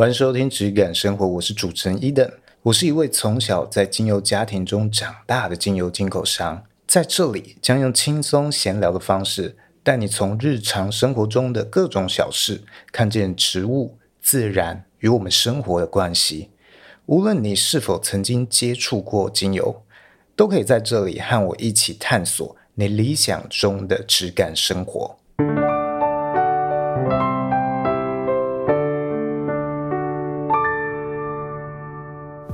欢迎收听质感生活，我是主持人 Eden，我是一位从小在精油家庭中长大的精油进口商，在这里将用轻松闲聊的方式，带你从日常生活中的各种小事，看见植物、自然与我们生活的关系。无论你是否曾经接触过精油，都可以在这里和我一起探索你理想中的质感生活。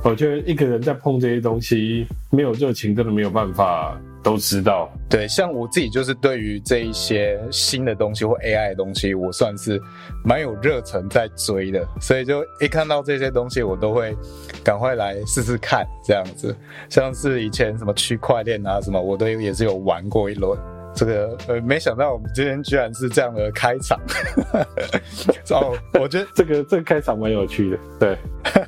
我觉得一个人在碰这些东西，没有热情，真的没有办法都知道。对，像我自己就是对于这一些新的东西或 AI 的东西，我算是蛮有热忱在追的，所以就一看到这些东西，我都会赶快来试试看这样子。像是以前什么区块链啊什么，我都也是有玩过一轮。这个呃，没想到我们今天居然是这样的开场，哦，我觉得 这个这个开场蛮有趣的。对，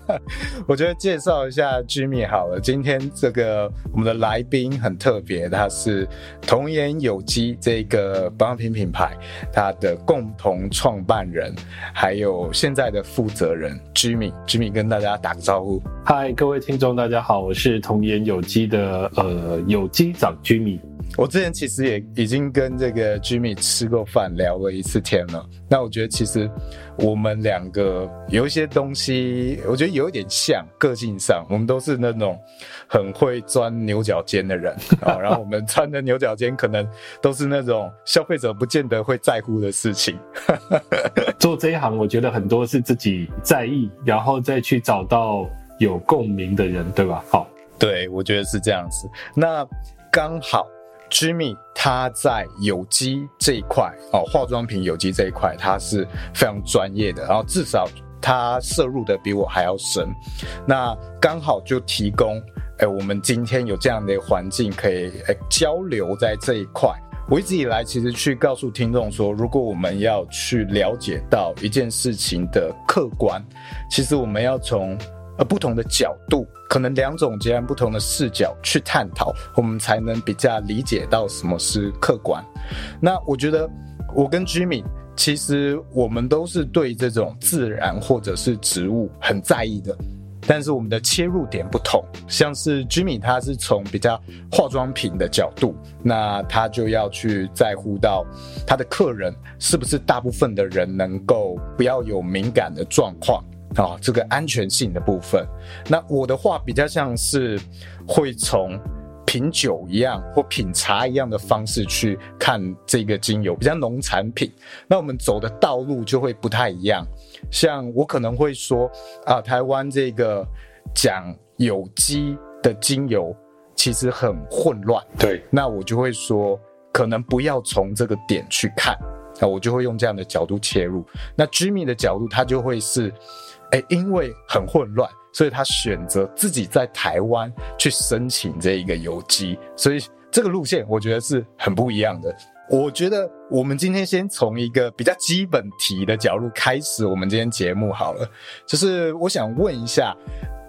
我觉得介绍一下 Jimmy 好了。今天这个我们的来宾很特别，他是童颜有机这个保养品品牌，他的共同创办人，还有现在的负责人 Jimmy。Jimmy 跟大家打个招呼。嗨，各位听众，大家好，我是童颜有机的呃有机长 Jimmy。我之前其实也已经跟这个 Jimmy 吃过饭，聊过一次天了。那我觉得其实我们两个有一些东西，我觉得有一点像，个性上我们都是那种很会钻牛角尖的人啊。然后我们钻的牛角尖可能都是那种消费者不见得会在乎的事情。做这一行，我觉得很多是自己在意，然后再去找到有共鸣的人，对吧？好，对，我觉得是这样子。那刚好。Jimmy 他在有机这一块哦，化妆品有机这一块，他是非常专业的，然后至少他涉入的比我还要深。那刚好就提供，哎、我们今天有这样的环境可以、欸、交流在这一块。我一直以来其实去告诉听众说，如果我们要去了解到一件事情的客观，其实我们要从。而不同的角度，可能两种截然不同的视角去探讨，我们才能比较理解到什么是客观。那我觉得，我跟 Jimmy 其实我们都是对这种自然或者是植物很在意的，但是我们的切入点不同。像是 Jimmy 他是从比较化妆品的角度，那他就要去在乎到他的客人是不是大部分的人能够不要有敏感的状况。啊、哦，这个安全性的部分，那我的话比较像是会从品酒一样或品茶一样的方式去看这个精油，比较农产品。那我们走的道路就会不太一样。像我可能会说啊，台湾这个讲有机的精油其实很混乱。对，那我就会说，可能不要从这个点去看。那我就会用这样的角度切入。那 Jimmy 的角度，他就会是。哎，因为很混乱，所以他选择自己在台湾去申请这一个游机，所以这个路线我觉得是很不一样的。我觉得我们今天先从一个比较基本题的角度开始，我们今天节目好了，就是我想问一下。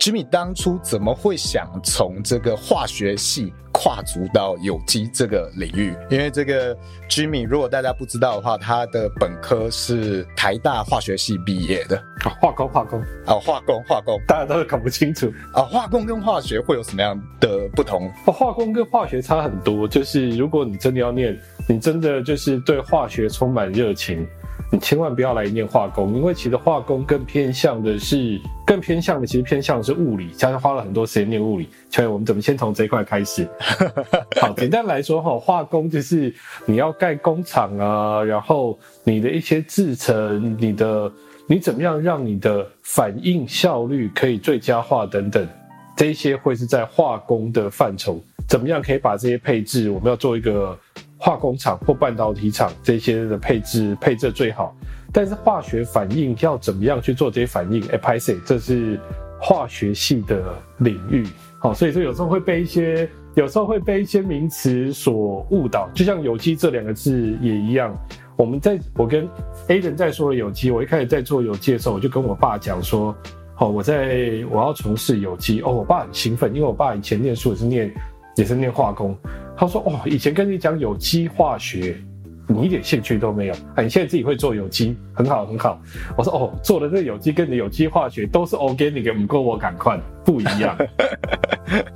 Jimmy 当初怎么会想从这个化学系跨足到有机这个领域？因为这个 Jimmy，如果大家不知道的话，他的本科是台大化学系毕业的。啊，化工，化工，啊，化工，化工，大家都是搞不清楚啊。化工跟化学会有什么样的不同？化工跟化学差很多，就是如果你真的要念，你真的就是对化学充满热情。你千万不要来念化工，因为其实化工更偏向的是，更偏向的其实偏向的是物理，加上花了很多时间念物理。所以我们怎么先从这一块开始？好，简单来说哈，化工就是你要盖工厂啊，然后你的一些制程，你的你怎么样让你的反应效率可以最佳化等等，这一些会是在化工的范畴。怎么样可以把这些配置，我们要做一个。化工厂或半导体厂这些的配置配置最好，但是化学反应要怎么样去做这些反应？哎，拍谢，这是化学系的领域，好，所以说有时候会被一些有时候会被一些名词所误导，就像有机这两个字也一样。我们在我跟 A 人在说有机，我一开始在做有机的时候，我就跟我爸讲说，好，我在我要从事有机哦，我爸很兴奋，因为我爸以前念书也是念也是念化工。他说：“哦，以前跟你讲有机化学，你一点兴趣都没有啊！你现在自己会做有机，很好很好。我说哦，做的这有机跟你有机化学都是 organic，不过我赶快不一样。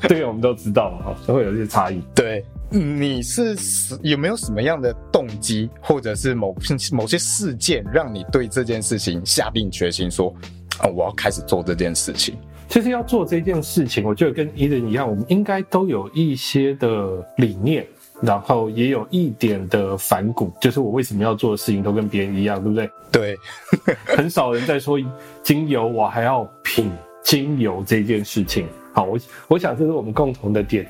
对我们都知道嘛，就会有一些差异。对，你是有没有什么样的动机，或者是某某些事件，让你对这件事情下定决心说，啊、哦，我要开始做这件事情？其实要做这件事情，我觉得跟 Eden 一样，我们应该都有一些的理念。然后也有一点的反骨，就是我为什么要做的事情都跟别人一样，对不对？对，很少人在说精油，我还要品精油这件事情。好，我我想这是我们共同的点。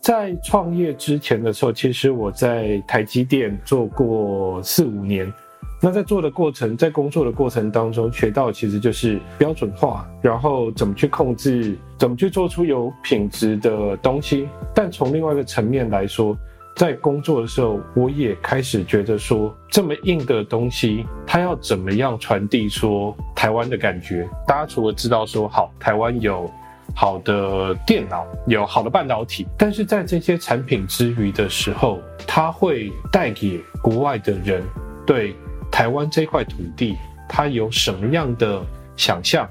在创业之前的时候，其实我在台积电做过四五年。那在做的过程，在工作的过程当中，学到其实就是标准化，然后怎么去控制，怎么去做出有品质的东西。但从另外一个层面来说，在工作的时候，我也开始觉得说，这么硬的东西，它要怎么样传递说台湾的感觉？大家除了知道说好，台湾有好的电脑，有好的半导体，但是在这些产品之余的时候，它会带给国外的人对台湾这块土地，它有什么样的想象？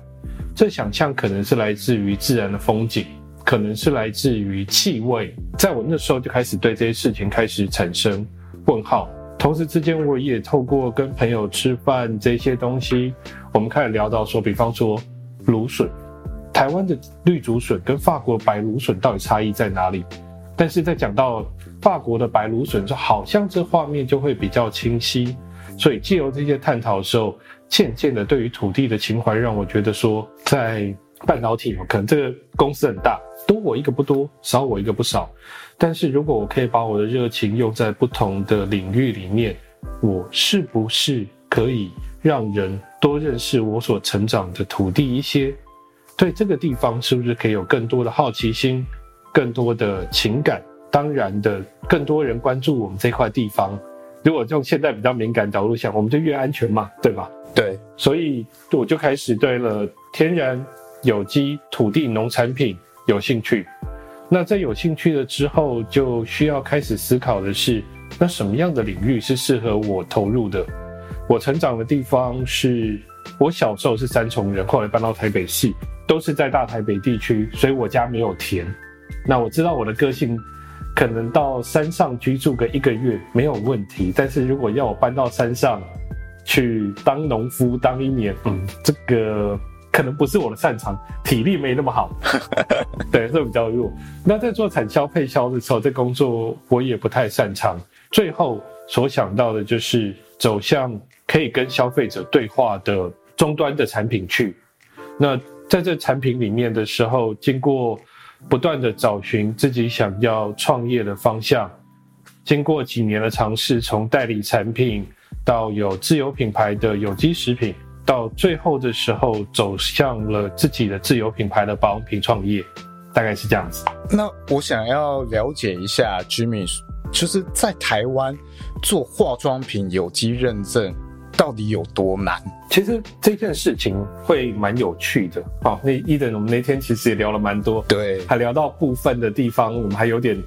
这想象可能是来自于自然的风景。可能是来自于气味，在我那时候就开始对这些事情开始产生问号。同时之间，我也透过跟朋友吃饭这些东西，我们开始聊到说，比方说芦笋，台湾的绿竹笋跟法国白芦笋到底差异在哪里？但是在讲到法国的白芦笋，就好像这画面就会比较清晰。所以借由这些探讨的时候，渐渐的对于土地的情怀，让我觉得说，在半导体，可能这个公司很大。多我一个不多，少我一个不少。但是如果我可以把我的热情用在不同的领域里面，我是不是可以让人多认识我所成长的土地一些？对这个地方是不是可以有更多的好奇心，更多的情感？当然的，更多人关注我们这块地方。如果用现在比较敏感角度想，我们就越安全嘛，对吧？对，所以我就开始对了天然、有机、土地、农产品。有兴趣，那在有兴趣了之后，就需要开始思考的是，那什么样的领域是适合我投入的？我成长的地方是，我小时候是三重人，后来搬到台北市，都是在大台北地区，所以我家没有田。那我知道我的个性，可能到山上居住个一个月没有问题，但是如果要我搬到山上去当农夫当一年，嗯，这个。可能不是我的擅长，体力没那么好，对，会比较弱。那在做产销配销的时候，这工作我也不太擅长。最后所想到的就是走向可以跟消费者对话的终端的产品去。那在这产品里面的时候，经过不断的找寻自己想要创业的方向，经过几年的尝试，从代理产品到有自有品牌的有机食品。到最后的时候，走向了自己的自有品牌的保养品创业，大概是这样子。那我想要了解一下，Jimmy，就是在台湾做化妆品有机认证到底有多难？其实这件事情会蛮有趣的。好，那 Eden，我们那天其实也聊了蛮多，对，还聊到部分的地方，我们还有点。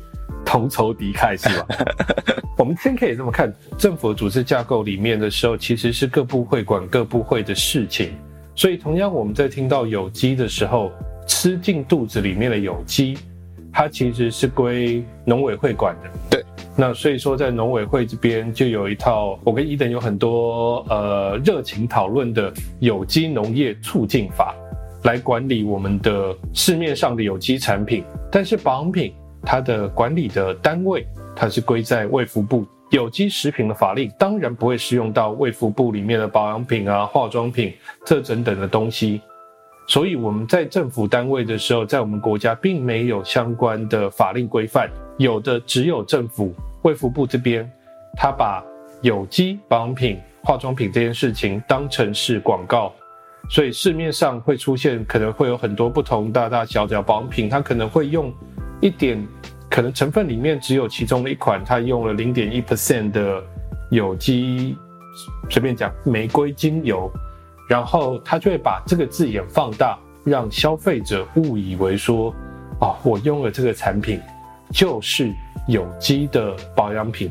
同仇敌忾是吧？我们先可以这么看，政府组织架构里面的时候，其实是各部会管各部会的事情。所以同样我们在听到有机的时候，吃进肚子里面的有机，它其实是归农委会管的。那所以说在农委会这边就有一套，我跟伊登有很多呃热情讨论的有机农业促进法，来管理我们的市面上的有机产品，但是保养品。它的管理的单位，它是归在卫福部。有机食品的法令当然不会适用到卫福部里面的保养品啊、化妆品这等等的东西。所以我们在政府单位的时候，在我们国家并没有相关的法令规范，有的只有政府卫福部这边，他把有机保养品、化妆品这件事情当成是广告，所以市面上会出现可能会有很多不同大大小小保养品，它可能会用。一点可能成分里面只有其中的一款，它用了零点一 percent 的有机，随便讲玫瑰精油，然后他就会把这个字眼放大，让消费者误以为说，哦，我用了这个产品就是有机的保养品。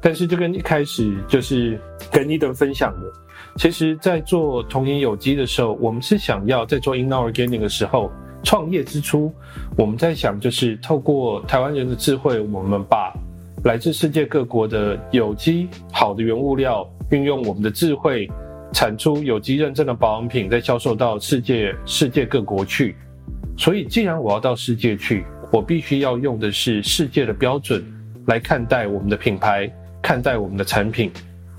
但是就跟一开始就是跟伊登分享的，其实，在做童颜有机的时候，我们是想要在做 inorganic 的时候，创业之初，我们在想就是透过台湾人的智慧，我们把来自世界各国的有机好的原物料，运用我们的智慧，产出有机认证的保养品，再销售到世界世界各国去。所以，既然我要到世界去，我必须要用的是世界的标准来看待我们的品牌。看待我们的产品，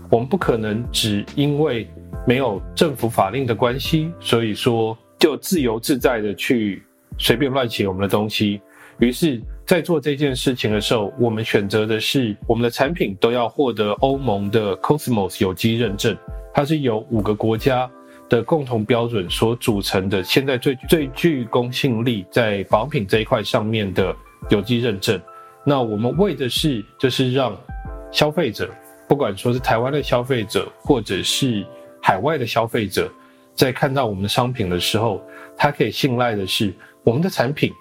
我们不可能只因为没有政府法令的关系，所以说就自由自在的去随便乱写我们的东西。于是，在做这件事情的时候，我们选择的是我们的产品都要获得欧盟的 COSMOS 有机认证，它是由五个国家的共同标准所组成的，现在最最具公信力在保养品这一块上面的有机认证。那我们为的是，就是让消费者，不管说是台湾的消费者，或者是海外的消费者，在看到我们的商品的时候，他可以信赖的是我们的产品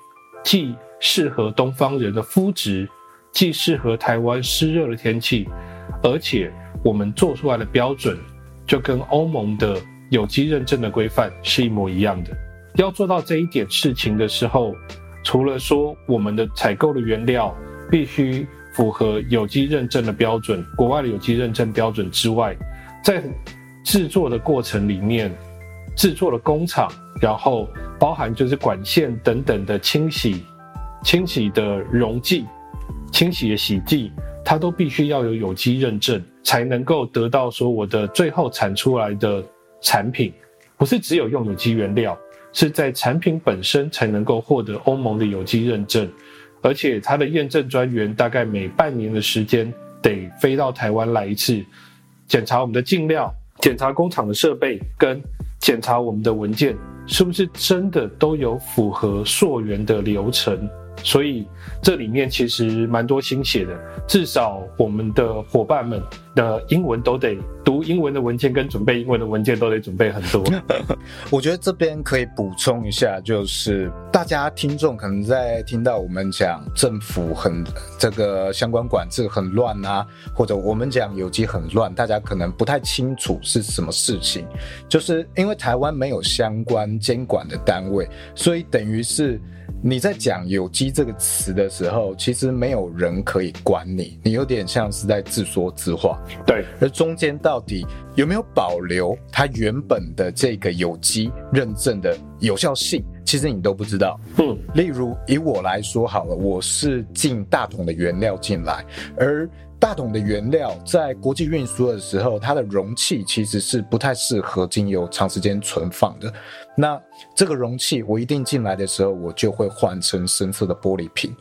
既适合东方人的肤质，既适合台湾湿热的天气，而且我们做出来的标准就跟欧盟的有机认证的规范是一模一样的。要做到这一点事情的时候，除了说我们的采购的原料必须。符合有机认证的标准，国外的有机认证标准之外，在制作的过程里面，制作的工厂，然后包含就是管线等等的清洗、清洗的溶剂、清洗的洗剂，它都必须要有有机认证，才能够得到说我的最后产出来的产品，不是只有用有机原料，是在产品本身才能够获得欧盟的有机认证。而且它的验证专员大概每半年的时间得飞到台湾来一次，检查我们的进料，检查工厂的设备，跟检查我们的文件是不是真的都有符合溯源的流程。所以这里面其实蛮多心血的，至少我们的伙伴们的英文都得读英文的文件，跟准备英文的文件都得准备很多。我觉得这边可以补充一下，就是大家听众可能在听到我们讲政府很这个相关管制很乱啊，或者我们讲有机很乱，大家可能不太清楚是什么事情，就是因为台湾没有相关监管的单位，所以等于是。你在讲有机这个词的时候，其实没有人可以管你，你有点像是在自说自话。对，而中间到底有没有保留它原本的这个有机认证的有效性，其实你都不知道。嗯，例如以我来说好了，我是进大桶的原料进来，而大桶的原料在国际运输的时候，它的容器其实是不太适合精油长时间存放的。那这个容器我一定进来的时候，我就会换成深色的玻璃瓶。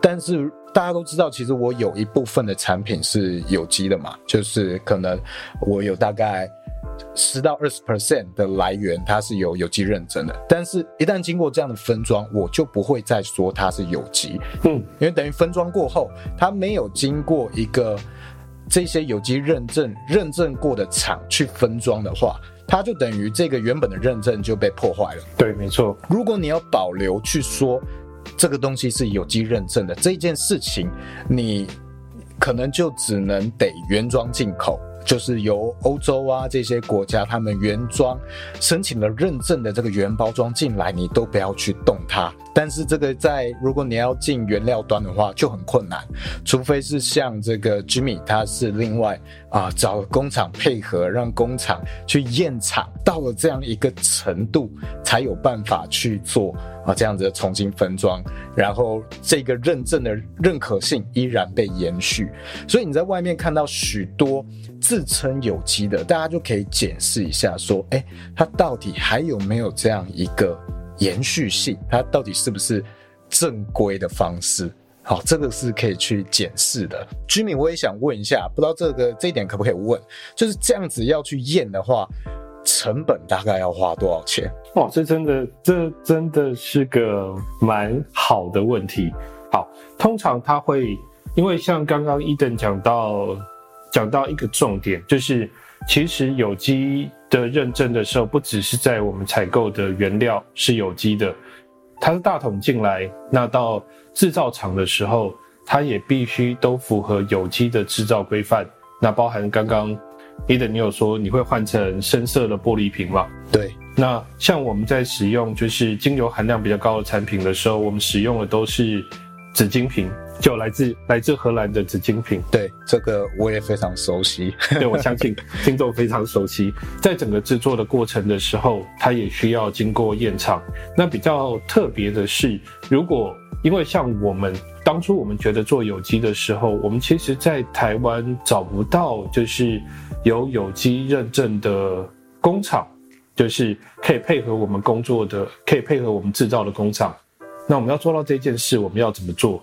但是大家都知道，其实我有一部分的产品是有机的嘛，就是可能我有大概十到二十 percent 的来源，它是有有机认证的。但是，一旦经过这样的分装，我就不会再说它是有机，嗯，因为等于分装过后，它没有经过一个这些有机认证认证过的厂去分装的话，它就等于这个原本的认证就被破坏了。对，没错。如果你要保留去说这个东西是有机认证的这件事情，你可能就只能得原装进口。就是由欧洲啊这些国家，他们原装申请了认证的这个原包装进来，你都不要去动它。但是这个在如果你要进原料端的话就很困难，除非是像这个 Jimmy，他是另外啊找工厂配合，让工厂去验厂，到了这样一个程度，才有办法去做啊这样子重新分装，然后这个认证的认可性依然被延续。所以你在外面看到许多。自称有机的，大家就可以检视一下，说，哎，它到底还有没有这样一个延续性？它到底是不是正规的方式？好，这个是可以去检视的。居民我也想问一下，不知道这个这一点可不可以问？就是这样子要去验的话，成本大概要花多少钱？哦，这真的，这真的是个蛮好的问题。好，通常它会，因为像刚刚 Eden 讲到。讲到一个重点，就是其实有机的认证的时候，不只是在我们采购的原料是有机的，它是大桶进来，那到制造厂的时候，它也必须都符合有机的制造规范。那包含刚刚 Eden 你有说你会换成深色的玻璃瓶吗？对。那像我们在使用就是精油含量比较高的产品的时候，我们使用的都是紫晶瓶，就来自来自荷兰的紫晶瓶。对，这个我也非常熟悉。对，我相信听众非常熟悉。在整个制作的过程的时候，它也需要经过验厂。那比较特别的是，如果因为像我们当初我们觉得做有机的时候，我们其实在台湾找不到就是有有机认证的工厂。就是可以配合我们工作的，可以配合我们制造的工厂。那我们要做到这件事，我们要怎么做？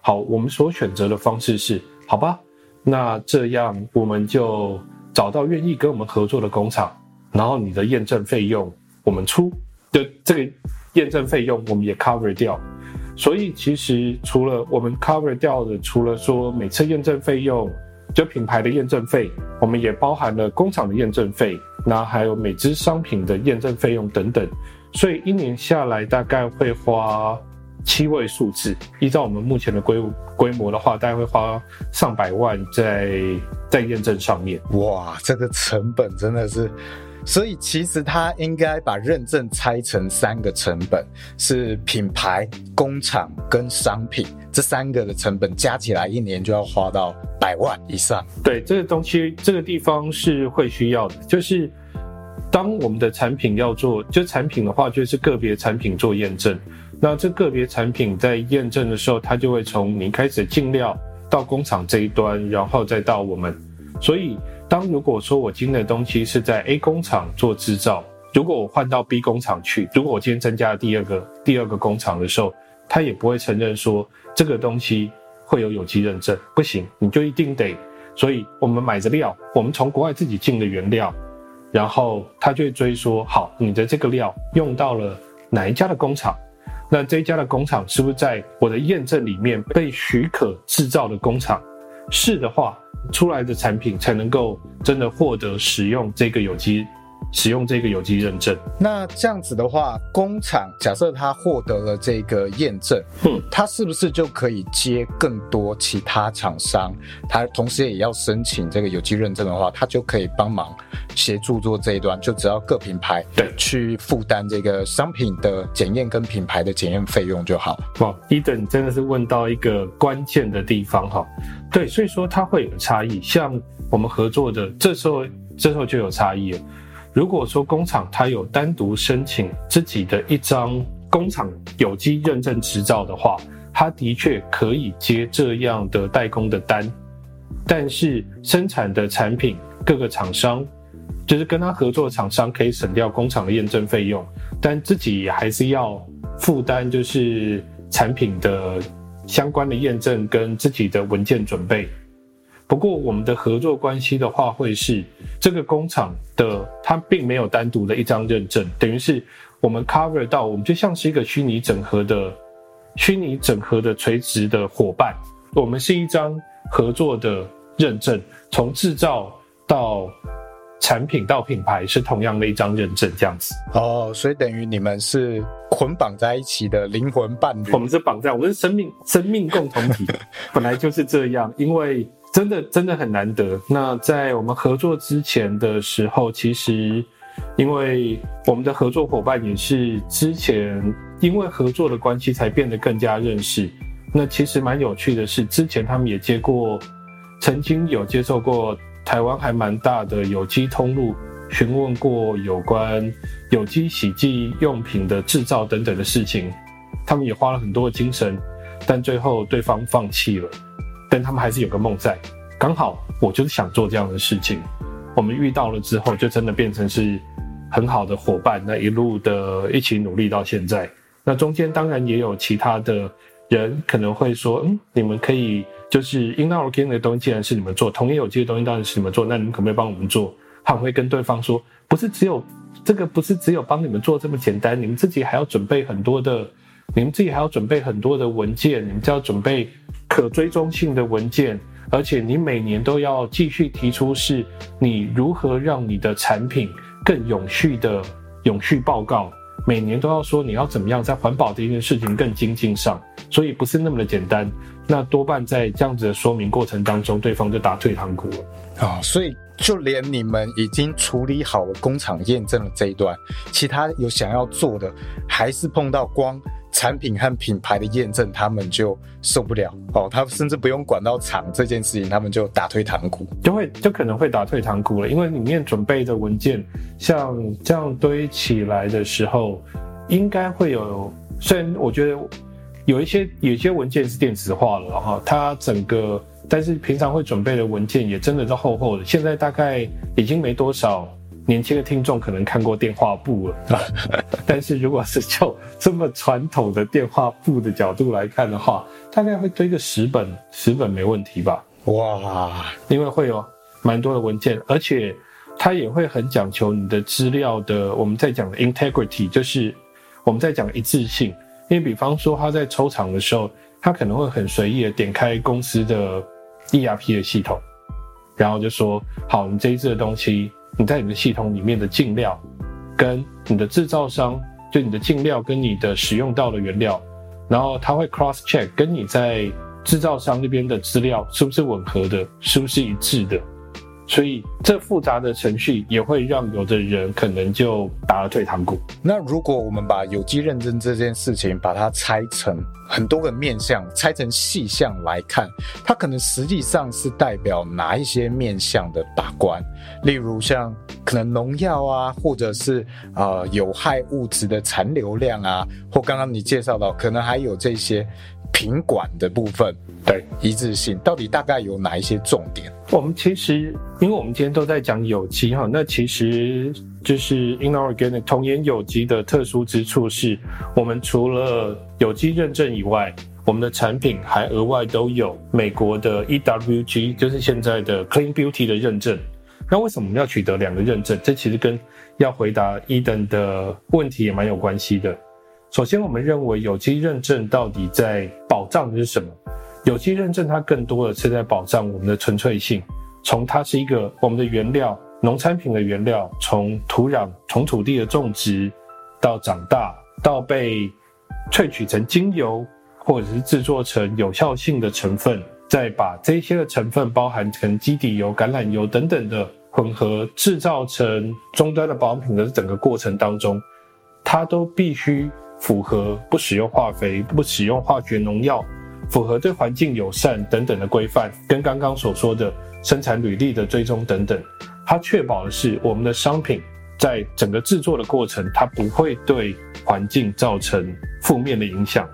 好，我们所选择的方式是，好吧？那这样我们就找到愿意跟我们合作的工厂，然后你的验证费用我们出，就这个验证费用我们也 cover 掉。所以其实除了我们 cover 掉的，除了说每次验证费用，就品牌的验证费，我们也包含了工厂的验证费。那还有每支商品的验证费用等等，所以一年下来大概会花七位数字。依照我们目前的规规模的话，大概会花上百万在在验证上面。哇，这个成本真的是。所以其实它应该把认证拆成三个成本，是品牌、工厂跟商品这三个的成本加起来，一年就要花到百万以上。对，这个东西，这个地方是会需要的。就是当我们的产品要做，就产品的话，就是个别产品做验证。那这个别产品在验证的时候，它就会从你开始进料到工厂这一端，然后再到我们，所以。当如果说我今天的东西是在 A 工厂做制造，如果我换到 B 工厂去，如果我今天增加了第二个第二个工厂的时候，他也不会承认说这个东西会有有机认证，不行，你就一定得。所以我们买的料，我们从国外自己进的原料，然后他就会追说，好，你的这个料用到了哪一家的工厂？那这一家的工厂是不是在我的验证里面被许可制造的工厂？是的话。出来的产品才能够真的获得使用这个有机，使用这个有机认证。那这样子的话，工厂假设它获得了这个验证，嗯，它是不是就可以接更多其他厂商？它同时也要申请这个有机认证的话，它就可以帮忙协助做这一端，就只要各品牌对去负担这个商品的检验跟品牌的检验费用就好。哇，Eden 真的是问到一个关键的地方哈。对，所以说它会有差异。像我们合作的，这时候这时候就有差异了。如果说工厂它有单独申请自己的一张工厂有机认证执照的话，它的确可以接这样的代工的单。但是生产的产品各个厂商，就是跟他合作的厂商可以省掉工厂的验证费用，但自己还是要负担就是产品的相关的验证跟自己的文件准备。不过，我们的合作关系的话，会是这个工厂的，它并没有单独的一张认证，等于是我们 cover 到，我们就像是一个虚拟整合的、虚拟整合的垂直的伙伴，我们是一张合作的认证，从制造到产品到品牌是同样的一张认证，这样子。哦，所以等于你们是捆绑在一起的灵魂伴侣。我们是绑在，我们是生命生命共同体，本来就是这样，因为。真的真的很难得。那在我们合作之前的时候，其实因为我们的合作伙伴也是之前因为合作的关系才变得更加认识。那其实蛮有趣的是，之前他们也接过，曾经有接受过台湾还蛮大的有机通路，询问过有关有机洗剂用品的制造等等的事情，他们也花了很多的精神，但最后对方放弃了。但他们还是有个梦在，刚好我就是想做这样的事情。我们遇到了之后，就真的变成是很好的伙伴，那一路的一起努力到现在。那中间当然也有其他的人可能会说，嗯，你们可以就是 inorganic 的东西，既然是你们做，同业有机的东西当然是你们做，那你们可不可以帮我们做？他们会跟对方说，不是只有这个，不是只有帮你们做这么简单，你们自己还要准备很多的，你们自己还要准备很多的文件，你们就要准备。可追踪性的文件，而且你每年都要继续提出，是你如何让你的产品更永续的永续报告，每年都要说你要怎么样在环保这件事情更精进上，所以不是那么的简单。那多半在这样子的说明过程当中，对方就打退堂鼓了啊、所以就连你们已经处理好了工厂验证的这一段，其他有想要做的，还是碰到光产品和品牌的验证，他们就受不了哦。他甚至不用管到厂这件事情，他们就打退堂鼓，就会就可能会打退堂鼓了，因为里面准备的文件像这样堆起来的时候，应该会有。虽然我觉得。有一些有一些文件是电子化了哈，它整个，但是平常会准备的文件也真的是厚厚的。现在大概已经没多少年轻的听众可能看过电话簿了，但是如果是就这么传统的电话簿的角度来看的话，大概会堆个十本，十本没问题吧？哇，因为会有蛮多的文件，而且它也会很讲求你的资料的，我们在讲 integrity，就是我们在讲一致性。因为比方说他在抽场的时候，他可能会很随意的点开公司的 ERP 的系统，然后就说：好，你这一次的东西，你在你的系统里面的进料，跟你的制造商，就你的进料跟你的使用到的原料，然后他会 cross check 跟你在制造商那边的资料是不是吻合的，是不是一致的。所以，这复杂的程序也会让有的人可能就打了退堂鼓。那如果我们把有机认证这件事情把它拆成很多个面向，拆成细项来看，它可能实际上是代表哪一些面向的把关？例如像可能农药啊，或者是呃有害物质的残留量啊，或刚刚你介绍到可能还有这些。品管的部分，对一致性到底大概有哪一些重点？我们其实，因为我们今天都在讲有机哈，那其实就是 inorganic 童颜有机的特殊之处是，我们除了有机认证以外，我们的产品还额外都有美国的 EWG，就是现在的 Clean Beauty 的认证。那为什么我们要取得两个认证？这其实跟要回答 Eden 的问题也蛮有关系的。首先，我们认为有机认证到底在保障的是什么？有机认证它更多的是在保障我们的纯粹性，从它是一个我们的原料，农产品的原料，从土壤、从土地的种植到长大，到被萃取成精油，或者是制作成有效性的成分，再把这些的成分包含成基底油、橄榄油等等的混合制造成终端的保养品的整个过程当中，它都必须。符合不使用化肥、不使用化学农药，符合对环境友善等等的规范，跟刚刚所说的生产履历的追踪等等，它确保的是我们的商品在整个制作的过程，它不会对环境造成负面的影响，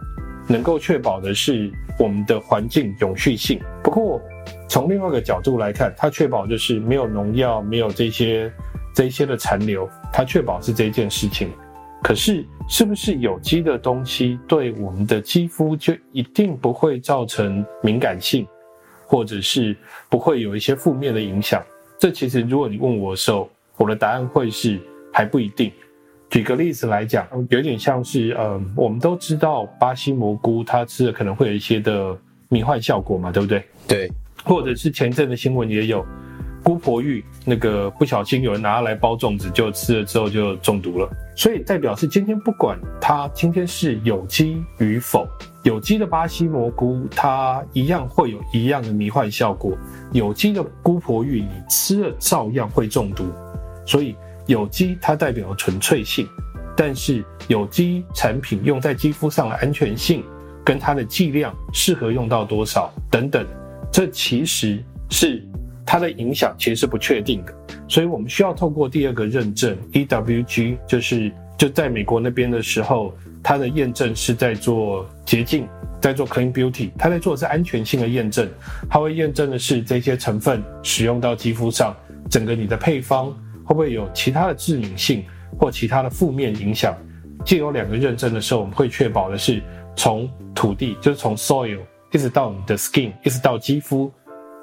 能够确保的是我们的环境永续性。不过从另外一个角度来看，它确保就是没有农药、没有这些这些的残留，它确保是这件事情。可是，是不是有机的东西对我们的肌肤就一定不会造成敏感性，或者是不会有一些负面的影响？这其实，如果你问我的时候，我的答案会是还不一定。举个例子来讲，有点像是，嗯，我们都知道巴西蘑菇它吃了可能会有一些的迷幻效果嘛，对不对？对，或者是前阵的新闻也有。姑婆芋那个不小心有人拿来包粽子，就吃了之后就中毒了。所以代表是今天不管它今天是有机与否，有机的巴西蘑菇它一样会有一样的迷幻效果，有机的姑婆芋你吃了照样会中毒。所以有机它代表纯粹性，但是有机产品用在肌肤上的安全性跟它的剂量适合用到多少等等，这其实是。它的影响其实是不确定的，所以我们需要透过第二个认证 EWG，就是就在美国那边的时候，它的验证是在做洁净，在做 Clean Beauty，它在做的是安全性的验证，它会验证的是这些成分使用到肌肤上，整个你的配方会不会有其他的致敏性或其他的负面影响。借有两个认证的时候，我们会确保的是从土地，就是从 soil 一直到你的 skin，一直到肌肤。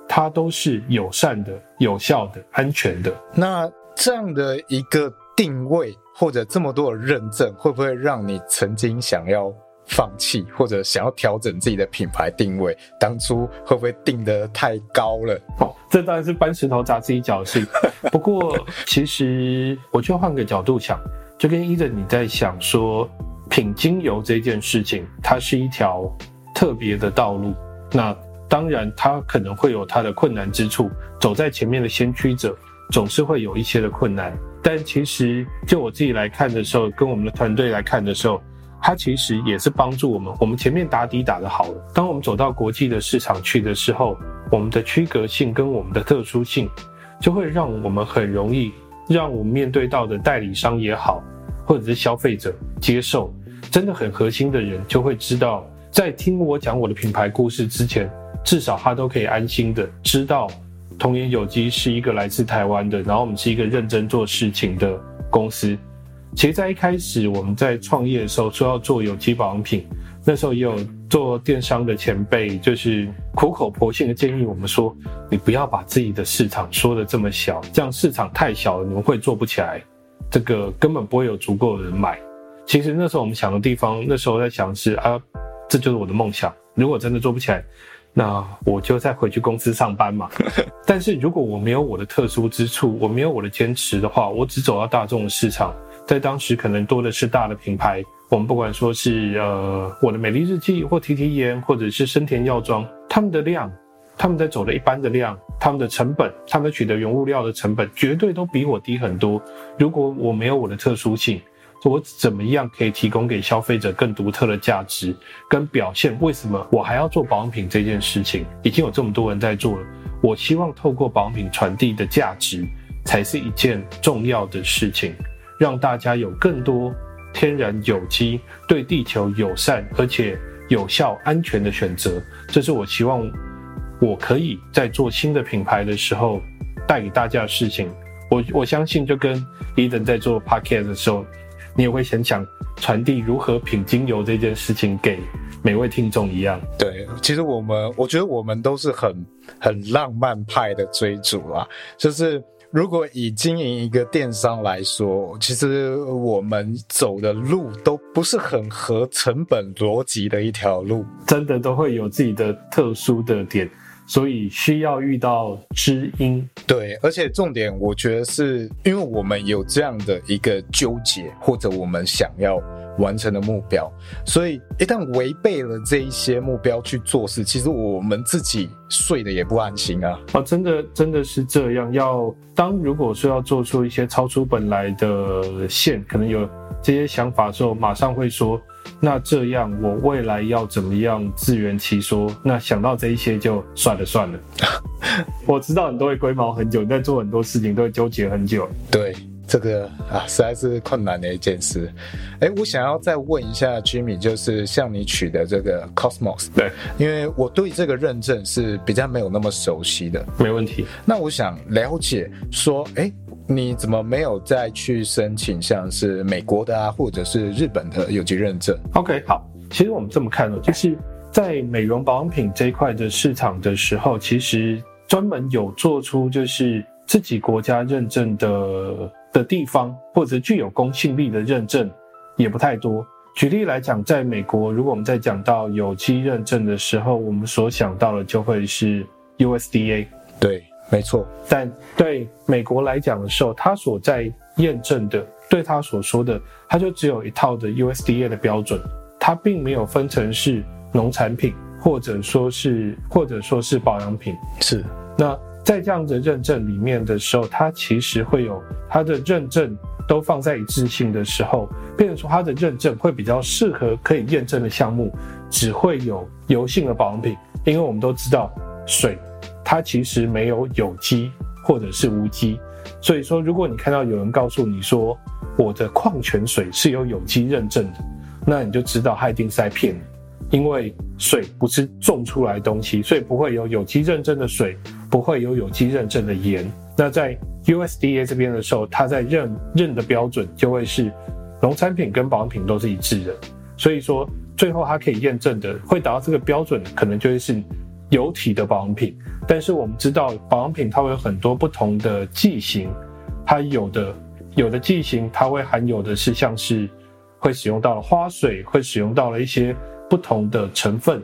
它都是友善的、有效的、安全的。那这样的一个定位，或者这么多的认证，会不会让你曾经想要放弃，或者想要调整自己的品牌定位？当初会不会定得太高了？哦，这当然是搬石头砸自己脚的事。不过，其实我就换个角度想，就跟 Eden 你在想说，品精油这件事情，它是一条特别的道路。那当然，它可能会有它的困难之处。走在前面的先驱者，总是会有一些的困难。但其实，就我自己来看的时候，跟我们的团队来看的时候，它其实也是帮助我们。我们前面打底打得好了，当我们走到国际的市场去的时候，我们的区隔性跟我们的特殊性，就会让我们很容易，让我们面对到的代理商也好，或者是消费者接受，真的很核心的人就会知道，在听我讲我的品牌故事之前。至少他都可以安心的知道，童颜有机是一个来自台湾的，然后我们是一个认真做事情的公司。其实，在一开始我们在创业的时候说要做有机保养品，那时候也有做电商的前辈，就是苦口婆心的建议我们说，你不要把自己的市场说得这么小，这样市场太小了，你们会做不起来，这个根本不会有足够的人买。其实那时候我们想的地方，那时候在想是啊，这就是我的梦想，如果真的做不起来。那我就再回去公司上班嘛。但是如果我没有我的特殊之处，我没有我的坚持的话，我只走到大众的市场，在当时可能多的是大的品牌。我们不管说是呃我的美丽日记或提提颜，或者是生田药妆，他们的量，他们在走的一般的量，他们的成本，他们取得原物料的成本，绝对都比我低很多。如果我没有我的特殊性。我怎么样可以提供给消费者更独特的价值跟表现？为什么我还要做保养品这件事情？已经有这么多人在做了。我希望透过保养品传递的价值，才是一件重要的事情，让大家有更多天然有机、对地球友善而且有效、安全的选择。这是我希望我可以在做新的品牌的时候带给大家的事情。我我相信，就跟伊登在做 Podcast 的时候。你也会很想传递如何品精油这件事情给每位听众一样。对，其实我们我觉得我们都是很很浪漫派的追逐啦。就是如果以经营一个电商来说，其实我们走的路都不是很合成本逻辑的一条路，真的都会有自己的特殊的点。所以需要遇到知音，对，而且重点我觉得是因为我们有这样的一个纠结，或者我们想要完成的目标，所以一旦违背了这一些目标去做事，其实我们自己睡得也不安心啊！啊，真的真的是这样。要当如果说要做出一些超出本来的线，可能有这些想法的时候，马上会说。那这样，我未来要怎么样自圆其说？那想到这一些就算了算了。我知道你都会龟毛很久，你在做很多事情都会纠结很久。对，这个啊，实在是困难的一件事。哎，我想要再问一下 Jimmy，就是像你取得这个 Cosmos，对，因为我对这个认证是比较没有那么熟悉的。没问题。那我想了解说，哎。你怎么没有再去申请像是美国的啊，或者是日本的有机认证？OK，好，其实我们这么看哦，就是在美容保养品这一块的市场的时候，其实专门有做出就是自己国家认证的的地方，或者具有公信力的认证也不太多。举例来讲，在美国，如果我们在讲到有机认证的时候，我们所想到的就会是 USDA。对。没错，但对美国来讲的时候，他所在验证的，对他所说的，他就只有一套的 USDA 的标准，它并没有分成是农产品，或者说是或者说是保养品。是，那在这样的认证里面的时候，它其实会有它的认证都放在一致性的时候，变成说它的认证会比较适合可以验证的项目，只会有油性的保养品，因为我们都知道水。它其实没有有机或者是无机，所以说如果你看到有人告诉你说我的矿泉水是有有机认证的，那你就知道他一定是在骗你，因为水不是种出来的东西，所以不会有有机认证的水，不会有有机认证的盐。那在 USDA 这边的时候，它在认认的标准就会是农产品跟保养品都是一致的，所以说最后它可以验证的会达到这个标准，可能就会是。油体的保养品，但是我们知道保养品它会有很多不同的剂型，它有的有的剂型它会含有的是像是会使用到了花水，会使用到了一些不同的成分，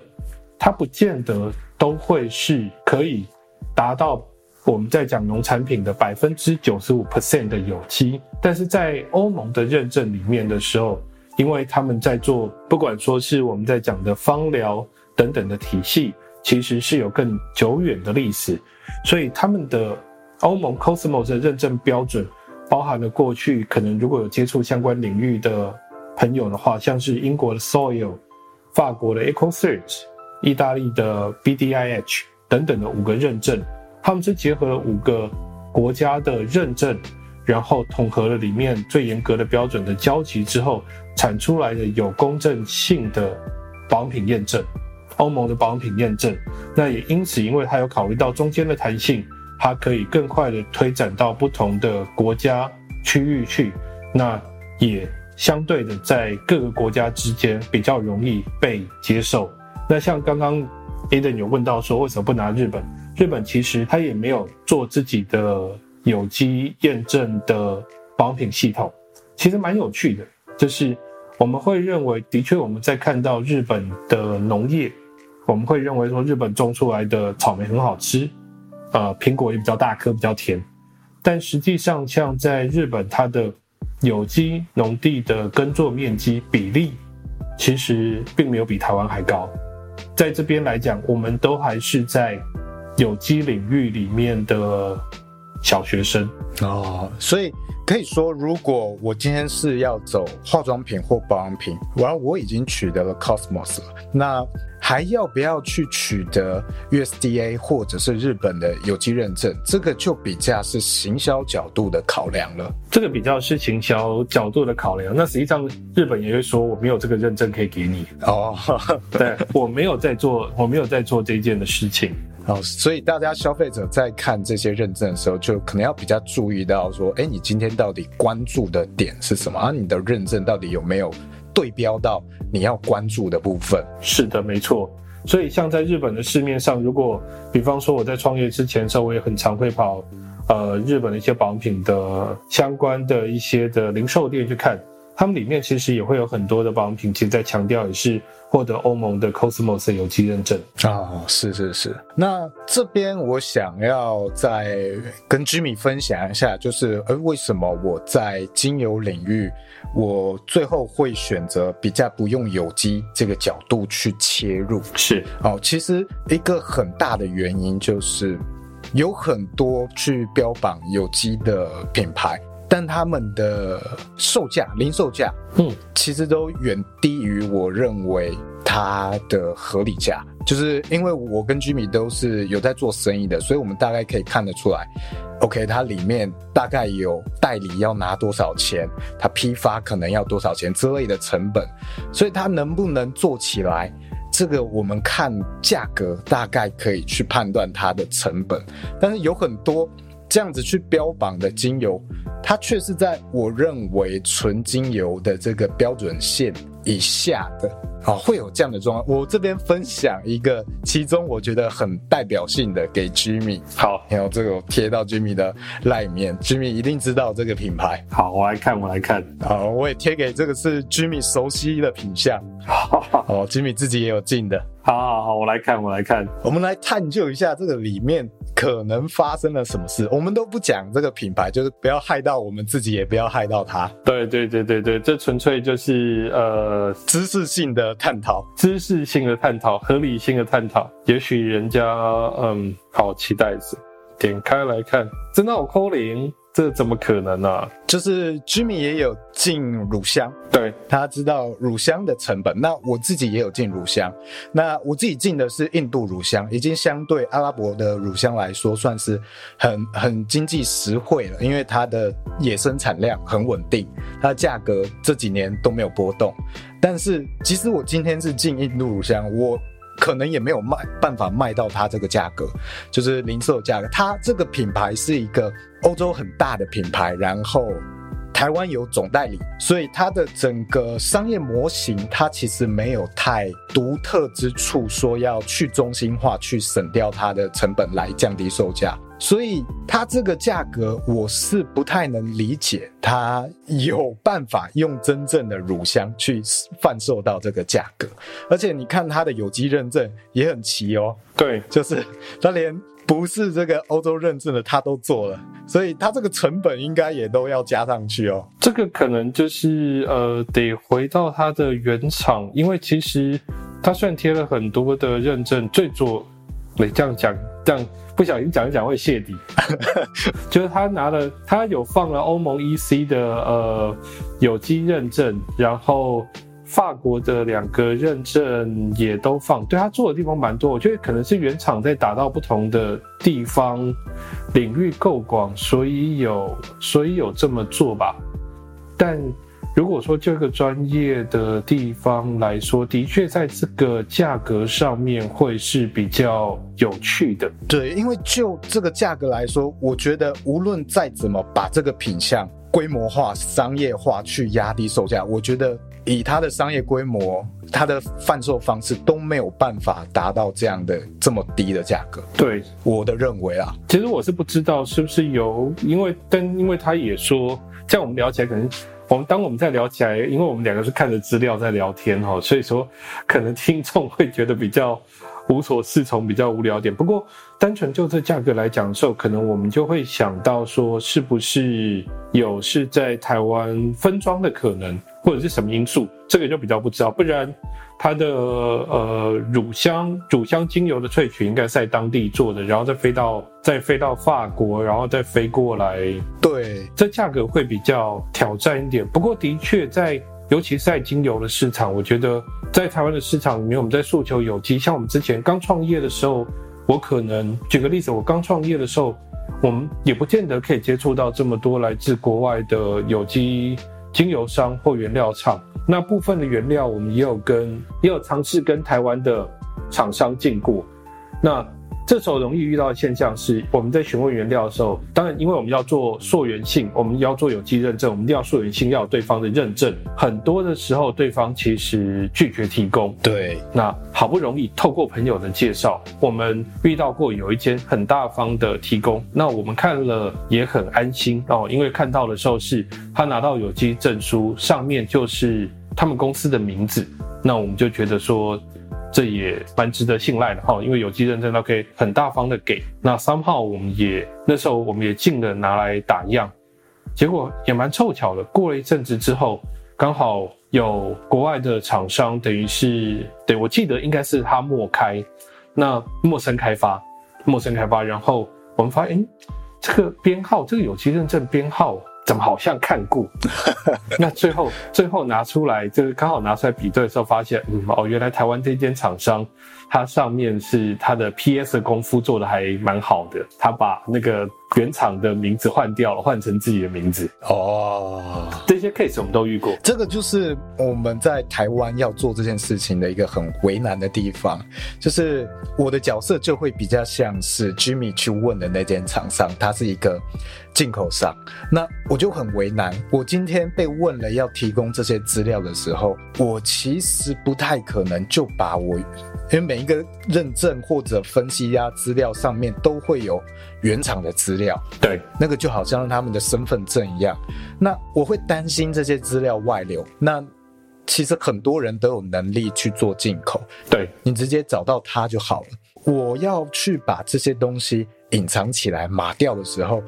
它不见得都会是可以达到我们在讲农产品的百分之九十五 percent 的有机，但是在欧盟的认证里面的时候，因为他们在做，不管说是我们在讲的芳疗等等的体系，其实是有更久远的历史，所以他们的欧盟 Cosmos 的认证标准，包含了过去可能如果有接触相关领域的朋友的话，像是英国的 Soil、法国的 EcoCert、意大利的 BDIH 等等的五个认证。他们是结合了五个国家的认证，然后统合了里面最严格的标准的交集之后，产出来的有公正性的保品验证，欧盟的保养品验证。那也因此，因为它有考虑到中间的弹性，它可以更快的推展到不同的国家区域去，那也相对的在各个国家之间比较容易被接受。那像刚刚 Eden 有问到说，为什么不拿日本？日本其实它也没有做自己的有机验证的保养品系统，其实蛮有趣的。就是我们会认为，的确我们在看到日本的农业，我们会认为说日本种出来的草莓很好吃，呃，苹果也比较大颗，比较甜。但实际上，像在日本，它的有机农地的耕作面积比例，其实并没有比台湾还高。在这边来讲，我们都还是在。有机领域里面的小学生哦，所以可以说，如果我今天是要走化妆品或保养品，完我已经取得了 Cosmos 了，那还要不要去取得 USDA 或者是日本的有机认证？这个就比较是行销角度的考量了。这个比较是行销角度的考量。那实际上，日本也会说我没有这个认证可以给你哦。对，我没有在做，我没有在做这件的事情。好，所以大家消费者在看这些认证的时候，就可能要比较注意到说，哎，你今天到底关注的点是什么？啊，你的认证到底有没有对标到你要关注的部分？是的，没错。所以像在日本的市面上，如果比方说我在创业之前的时候，我也很常会跑呃日本的一些保养品的相关的一些的零售店去看。他们里面其实也会有很多的保养品，其实在强调也是获得欧盟的 Cosmos 的有机认证啊、哦，是是是。那这边我想要再跟 Jimmy 分享一下，就是呃，为什么我在精油领域，我最后会选择比较不用有机这个角度去切入？是哦，其实一个很大的原因就是有很多去标榜有机的品牌。但他们的售价、零售价，嗯，其实都远低于我认为它的合理价。就是因为我跟 Jimmy 都是有在做生意的，所以我们大概可以看得出来，OK，它里面大概有代理要拿多少钱，它批发可能要多少钱之类的成本，所以它能不能做起来，这个我们看价格大概可以去判断它的成本。但是有很多。这样子去标榜的精油，它却是在我认为纯精油的这个标准线以下的。啊，会有这样的状况。我这边分享一个，其中我觉得很代表性的给 Jimmy。好，然后这个我贴到 Jimmy 的里面，Jimmy 一定知道这个品牌。好，我来看，我来看。好，我也贴给这个是 Jimmy 熟悉的品相。好，哦，Jimmy 自己也有进的。好好好，我来看，我来看。我们来探究一下这个里面。可能发生了什么事，我们都不讲这个品牌，就是不要害到我们自己，也不要害到他。对对对对对，这纯粹就是呃知识性的探讨，知识性的探讨，合理性的探讨。也许人家嗯，好期待着，点开来看，真的好扣零。这怎么可能呢、啊？就是 Jimmy 也有进乳香，对，他知道乳香的成本。那我自己也有进乳香，那我自己进的是印度乳香，已经相对阿拉伯的乳香来说，算是很很经济实惠了，因为它的野生产量很稳定，它的价格这几年都没有波动。但是，即使我今天是进印度乳香，我可能也没有卖办法卖到它这个价格，就是零售价格。它这个品牌是一个欧洲很大的品牌，然后台湾有总代理，所以它的整个商业模型，它其实没有太独特之处，说要去中心化，去省掉它的成本来降低售价。所以它这个价格，我是不太能理解，它有办法用真正的乳香去贩售到这个价格，而且你看它的有机认证也很齐哦。对，就是它连不是这个欧洲认证的，他都做了，所以他这个成本应该也都要加上去哦。这个可能就是呃，得回到它的原厂，因为其实它虽然贴了很多的认证，最左，你这样讲，这样不小心讲一讲会泄底，就是他拿了，他有放了欧盟 EC 的呃有机认证，然后。法国的两个认证也都放，对，他做的地方蛮多，我觉得可能是原厂在打到不同的地方，领域够广，所以有所以有这么做吧。但如果说这个专业的地方来说，的确在这个价格上面会是比较有趣的。对，因为就这个价格来说，我觉得无论再怎么把这个品相规模化、商业化去压低售价，我觉得。以它的商业规模，它的贩售方式都没有办法达到这样的这么低的价格。对，我的认为啊，其实我是不知道是不是有，因为但因为他也说，在我们聊起来可能，我们当我们在聊起来，因为我们两个是看着资料在聊天哈，所以说可能听众会觉得比较无所适从，比较无聊点。不过单纯就这价格来讲的时候，可能我们就会想到说，是不是有是在台湾分装的可能？或者是什么因素，这个就比较不知道。不然，它的呃乳香乳香精油的萃取应该在当地做的，然后再飞到再飞到法国，然后再飞过来。对，这价格会比较挑战一点。不过，的确在尤其是在精油的市场，我觉得在台湾的市场里面，我们在诉求有机。像我们之前刚创业的时候，我可能举个例子，我刚创业的时候，我们也不见得可以接触到这么多来自国外的有机。精油商或原料厂，那部分的原料我们也有跟，也有尝试跟台湾的厂商进过，那。这时候容易遇到的现象是，我们在询问原料的时候，当然，因为我们要做溯源性，我们要做有机认证，我们一定要溯源性，要有对方的认证。很多的时候，对方其实拒绝提供。对，那好不容易透过朋友的介绍，我们遇到过有一间很大方的提供，那我们看了也很安心哦，因为看到的时候是他拿到有机证书，上面就是他们公司的名字，那我们就觉得说。这也蛮值得信赖的哈，因为有机认证，它可以很大方的给。那三号我们也那时候我们也进了拿来打样，结果也蛮凑巧的。过了一阵子之后，刚好有国外的厂商，等于是对，我记得应该是他陌开，那陌生开发，陌生开发，然后我们发现，诶，这个编号，这个有机认证编号。怎么好像看过？那最后最后拿出来，就是刚好拿出来比对的时候，发现，嗯，哦，原来台湾这间厂商，它上面是它的 PS 的功夫做的还蛮好的，他把那个原厂的名字换掉了，换成自己的名字。哦，这些 case 我们都遇过。这个就是我们在台湾要做这件事情的一个很为难的地方，就是我的角色就会比较像是 Jimmy 去问的那间厂商，它是一个。进口商，那我就很为难。我今天被问了要提供这些资料的时候，我其实不太可能就把我，因为每一个认证或者分析呀资料上面都会有原厂的资料，对，那个就好像他们的身份证一样。那我会担心这些资料外流。那其实很多人都有能力去做进口，对，你直接找到他就好了。我要去把这些东西隐藏起来、码掉的时候。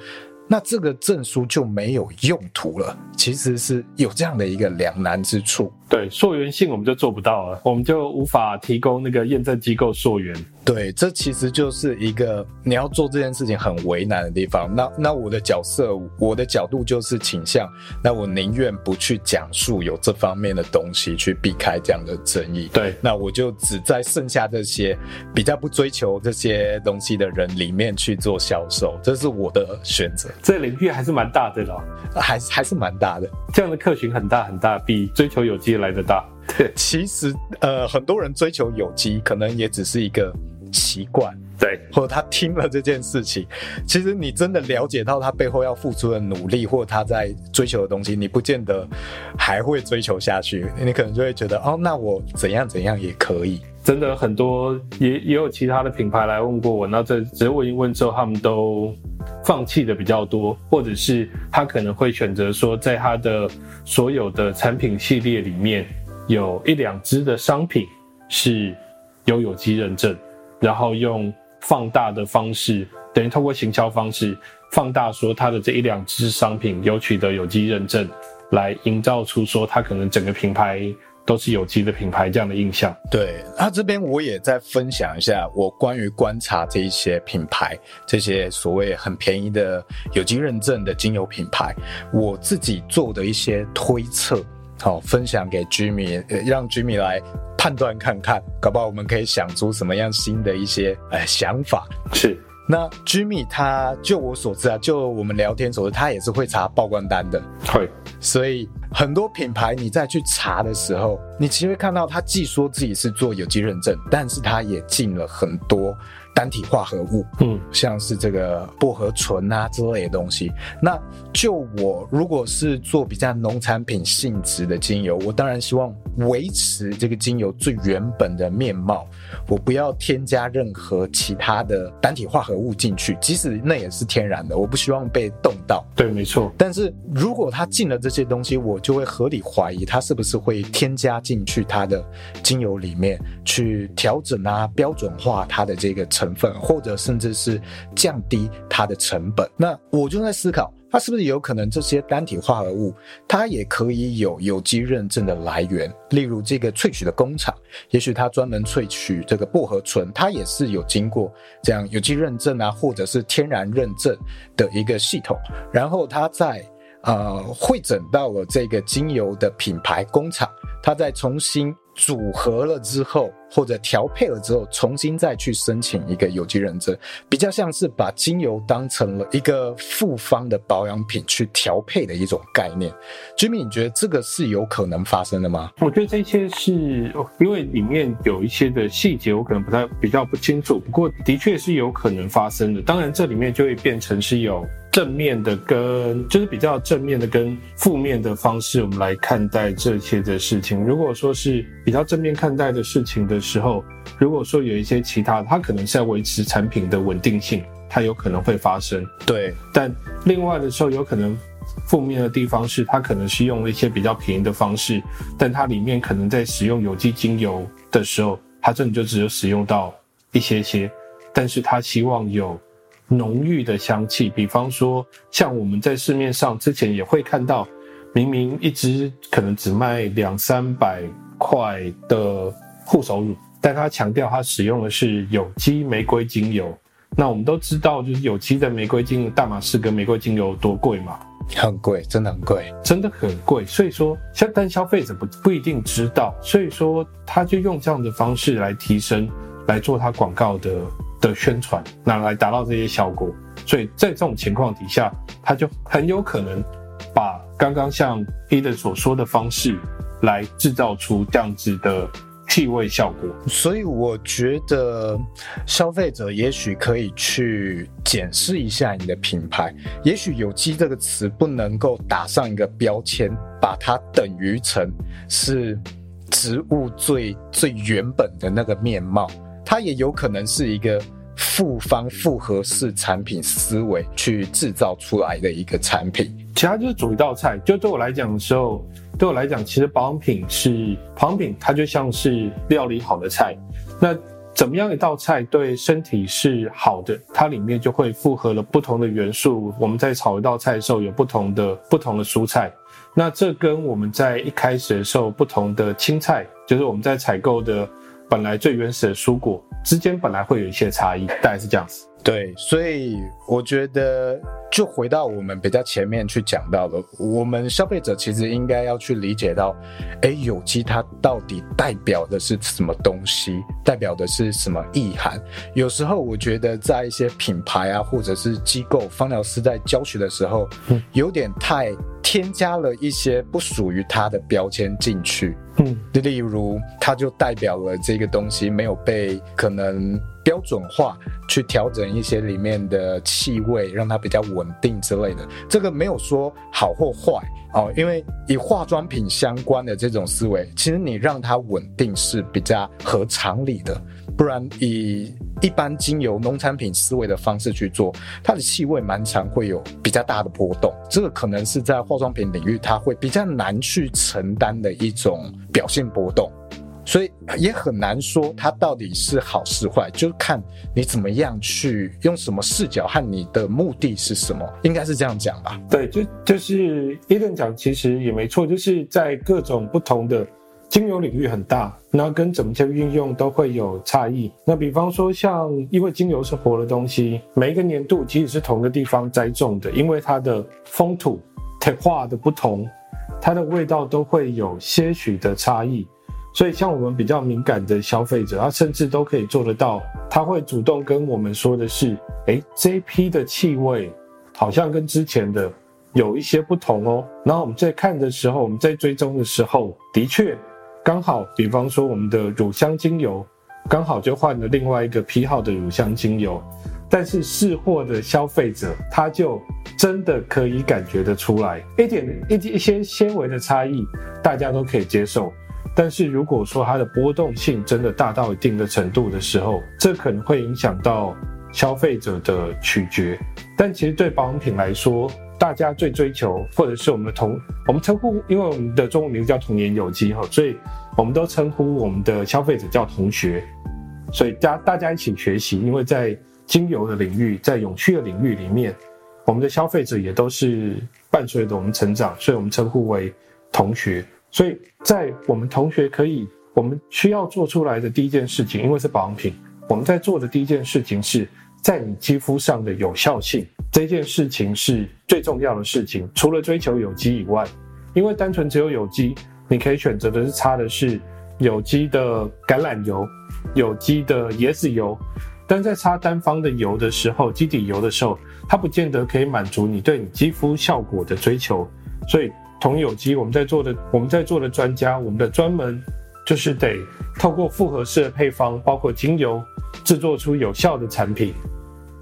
那这个证书就没有用途了，其实是有这样的一个两难之处。对，溯源性我们就做不到了，我们就无法提供那个验证机构溯源。对，这其实就是一个你要做这件事情很为难的地方。那那我的角色，我的角度就是倾向，那我宁愿不去讲述有这方面的东西，去避开这样的争议。对，那我就只在剩下这些比较不追求这些东西的人里面去做销售，这是我的选择。这领域还是蛮大的咯，还是还是蛮大的。这样的客群很大很大，比追求有机来得大。对，其实呃，很多人追求有机，可能也只是一个。习惯对，或者他听了这件事情，其实你真的了解到他背后要付出的努力，或者他在追求的东西，你不见得还会追求下去。你可能就会觉得，哦，那我怎样怎样也可以。真的很多也也有其他的品牌来问过我，那这只是我一问之后，他们都放弃的比较多，或者是他可能会选择说，在他的所有的产品系列里面，有一两支的商品是有有机认证。然后用放大的方式，等于透过行销方式放大说他的这一两支商品有取得有机认证，来营造出说它可能整个品牌都是有机的品牌这样的印象。对，那这边我也再分享一下我关于观察这一些品牌，这些所谓很便宜的有机认证的精油品牌，我自己做的一些推测，好，分享给 Jimmy，让 Jimmy 来判断看看，搞不好我们可以想出什么样新的一些呃想法。是。那 Jimmy 他就我所知啊，就我们聊天所知，他也是会查报关单的。会，所以很多品牌你再去查的时候，你其实会看到他既说自己是做有机认证，但是他也进了很多。单体化合物，嗯，像是这个薄荷醇啊之类的东西。那就我如果是做比较农产品性质的精油，我当然希望维持这个精油最原本的面貌，我不要添加任何其他的单体化合物进去，即使那也是天然的，我不希望被冻到。对，没错。但是如果它进了这些东西，我就会合理怀疑它是不是会添加进去它的精油里面去调整啊，标准化它的这个成。成分，或者甚至是降低它的成本，那我就在思考，它是不是有可能这些单体化合物，它也可以有有机认证的来源？例如这个萃取的工厂，也许它专门萃取这个薄荷醇，它也是有经过这样有机认证啊，或者是天然认证的一个系统，然后它在呃汇整到了这个精油的品牌工厂，它再重新。组合了之后，或者调配了之后，重新再去申请一个有机认证，比较像是把精油当成了一个复方的保养品去调配的一种概念。Jimmy，你觉得这个是有可能发生的吗？我觉得这些是因为里面有一些的细节，我可能不太比较不清楚。不过的确是有可能发生的。当然，这里面就会变成是有。正面的跟就是比较正面的跟负面的方式，我们来看待这些的事情。如果说是比较正面看待的事情的时候，如果说有一些其他，它可能是在维持产品的稳定性，它有可能会发生。对，但另外的时候，有可能负面的地方是，它可能是用了一些比较便宜的方式，但它里面可能在使用有机精油的时候，它真的就只有使用到一些些，但是它希望有。浓郁的香气，比方说，像我们在市面上之前也会看到，明明一支可能只卖两三百块的护手乳，但它强调它使用的是有机玫瑰精油。那我们都知道，就是有机的玫瑰精油，大马士革玫瑰精油多贵嘛？很贵，真的很贵，真的很贵。所以说，消但消费者不不一定知道，所以说他就用这样的方式来提升，来做他广告的。的宣传，拿来达到这些效果，所以在这种情况底下，他就很有可能把刚刚像 Eden 所说的方式来制造出这样子的气味效果。所以我觉得消费者也许可以去检视一下你的品牌，也许有机这个词不能够打上一个标签，把它等于成是植物最最原本的那个面貌。它也有可能是一个复方复合式产品思维去制造出来的一个产品，其他就是煮一道菜。就对我来讲的时候，对我来讲，其实保养品是保养品，它就像是料理好的菜。那怎么样一道菜对身体是好的？它里面就会复合了不同的元素。我们在炒一道菜的时候，有不同的不同的蔬菜。那这跟我们在一开始的时候不同的青菜，就是我们在采购的。本来最原始的蔬果之间本来会有一些差异，大概是这样子。对，所以我觉得就回到我们比较前面去讲到的，我们消费者其实应该要去理解到，哎，有机它到底代表的是什么东西，代表的是什么意涵？有时候我觉得在一些品牌啊，或者是机构，芳疗师在教学的时候，有点太添加了一些不属于它的标签进去。嗯，例如它就代表了这个东西没有被可能。标准化去调整一些里面的气味，让它比较稳定之类的。这个没有说好或坏哦，因为以化妆品相关的这种思维，其实你让它稳定是比较合常理的。不然以一般精油农产品思维的方式去做，它的气味蛮常会有比较大的波动。这个可能是在化妆品领域它会比较难去承担的一种表现波动。所以也很难说它到底是好是坏，就看你怎么样去用什么视角和你的目的是什么，应该是这样讲吧？对，就就是伊登讲，其实也没错，就是在各种不同的精油领域很大，那跟怎么去运用都会有差异。那比方说，像因为精油是活的东西，每一个年度即使是同个地方栽种的，因为它的风土特化的不同，它的味道都会有些许的差异。所以，像我们比较敏感的消费者，他甚至都可以做得到。他会主动跟我们说的是：“诶，这一批的气味好像跟之前的有一些不同哦。”然后我们在看的时候，我们在追踪的时候，的确刚好，比方说我们的乳香精油刚好就换了另外一个批号的乳香精油，但是试货的消费者他就真的可以感觉得出来一点一一些纤维的差异，大家都可以接受。但是如果说它的波动性真的大到一定的程度的时候，这可能会影响到消费者的取决。但其实对保养品来说，大家最追求或者是我们的同，我们称呼，因为我们的中文名字叫童颜有机哈，所以我们都称呼我们的消费者叫同学。所以大大家一起学习，因为在精油的领域，在永续的领域里面，我们的消费者也都是伴随着我们成长，所以我们称呼为同学。所以在我们同学可以，我们需要做出来的第一件事情，因为是保养品，我们在做的第一件事情是在你肌肤上的有效性，这件事情是最重要的事情。除了追求有机以外，因为单纯只有有机，你可以选择的是擦的是有机的橄榄油、有机的椰子油，但在擦单方的油的时候，基底油的时候，它不见得可以满足你对你肌肤效果的追求，所以。同有机，我们在做的，我们在做的专家，我们的专门就是得透过复合式的配方，包括精油，制作出有效的产品。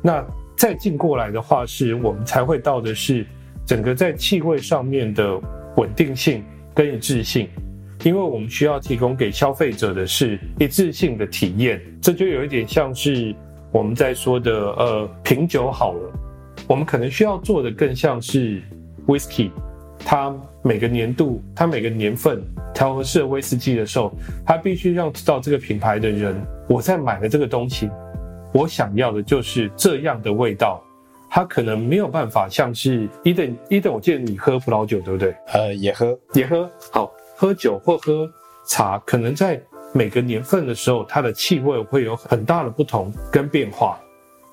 那再进过来的话，是我们才会到的是整个在气味上面的稳定性跟一致性，因为我们需要提供给消费者的是一致性的体验。这就有一点像是我们在说的，呃，品酒好了，我们可能需要做的更像是 whisky，它。每个年度，它每个年份调合适的威士忌的时候，它必须让知道这个品牌的人，我在买的这个东西，我想要的就是这样的味道。它可能没有办法像是伊登伊登，我记得你喝葡萄酒对不对？呃，也喝也喝。好，喝酒或喝茶，可能在每个年份的时候，它的气味会有很大的不同跟变化。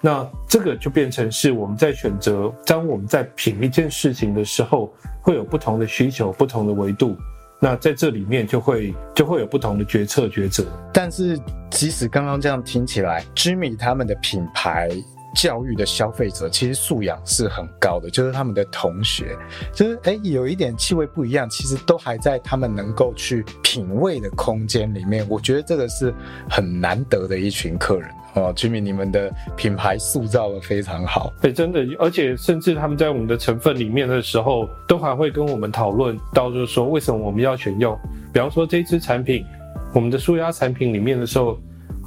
那这个就变成是我们在选择，当我们在品一件事情的时候，会有不同的需求、不同的维度。那在这里面就会就会有不同的决策抉择。但是，即使刚刚这样听起来，Jimmy 他们的品牌教育的消费者其实素养是很高的，就是他们的同学，就是哎有一点气味不一样，其实都还在他们能够去品味的空间里面。我觉得这个是很难得的一群客人。哦居民你们的品牌塑造得非常好，对，真的，而且甚至他们在我们的成分里面的时候，都还会跟我们讨论到，就是说为什么我们要选用，比方说这支产品，我们的舒压产品里面的时候，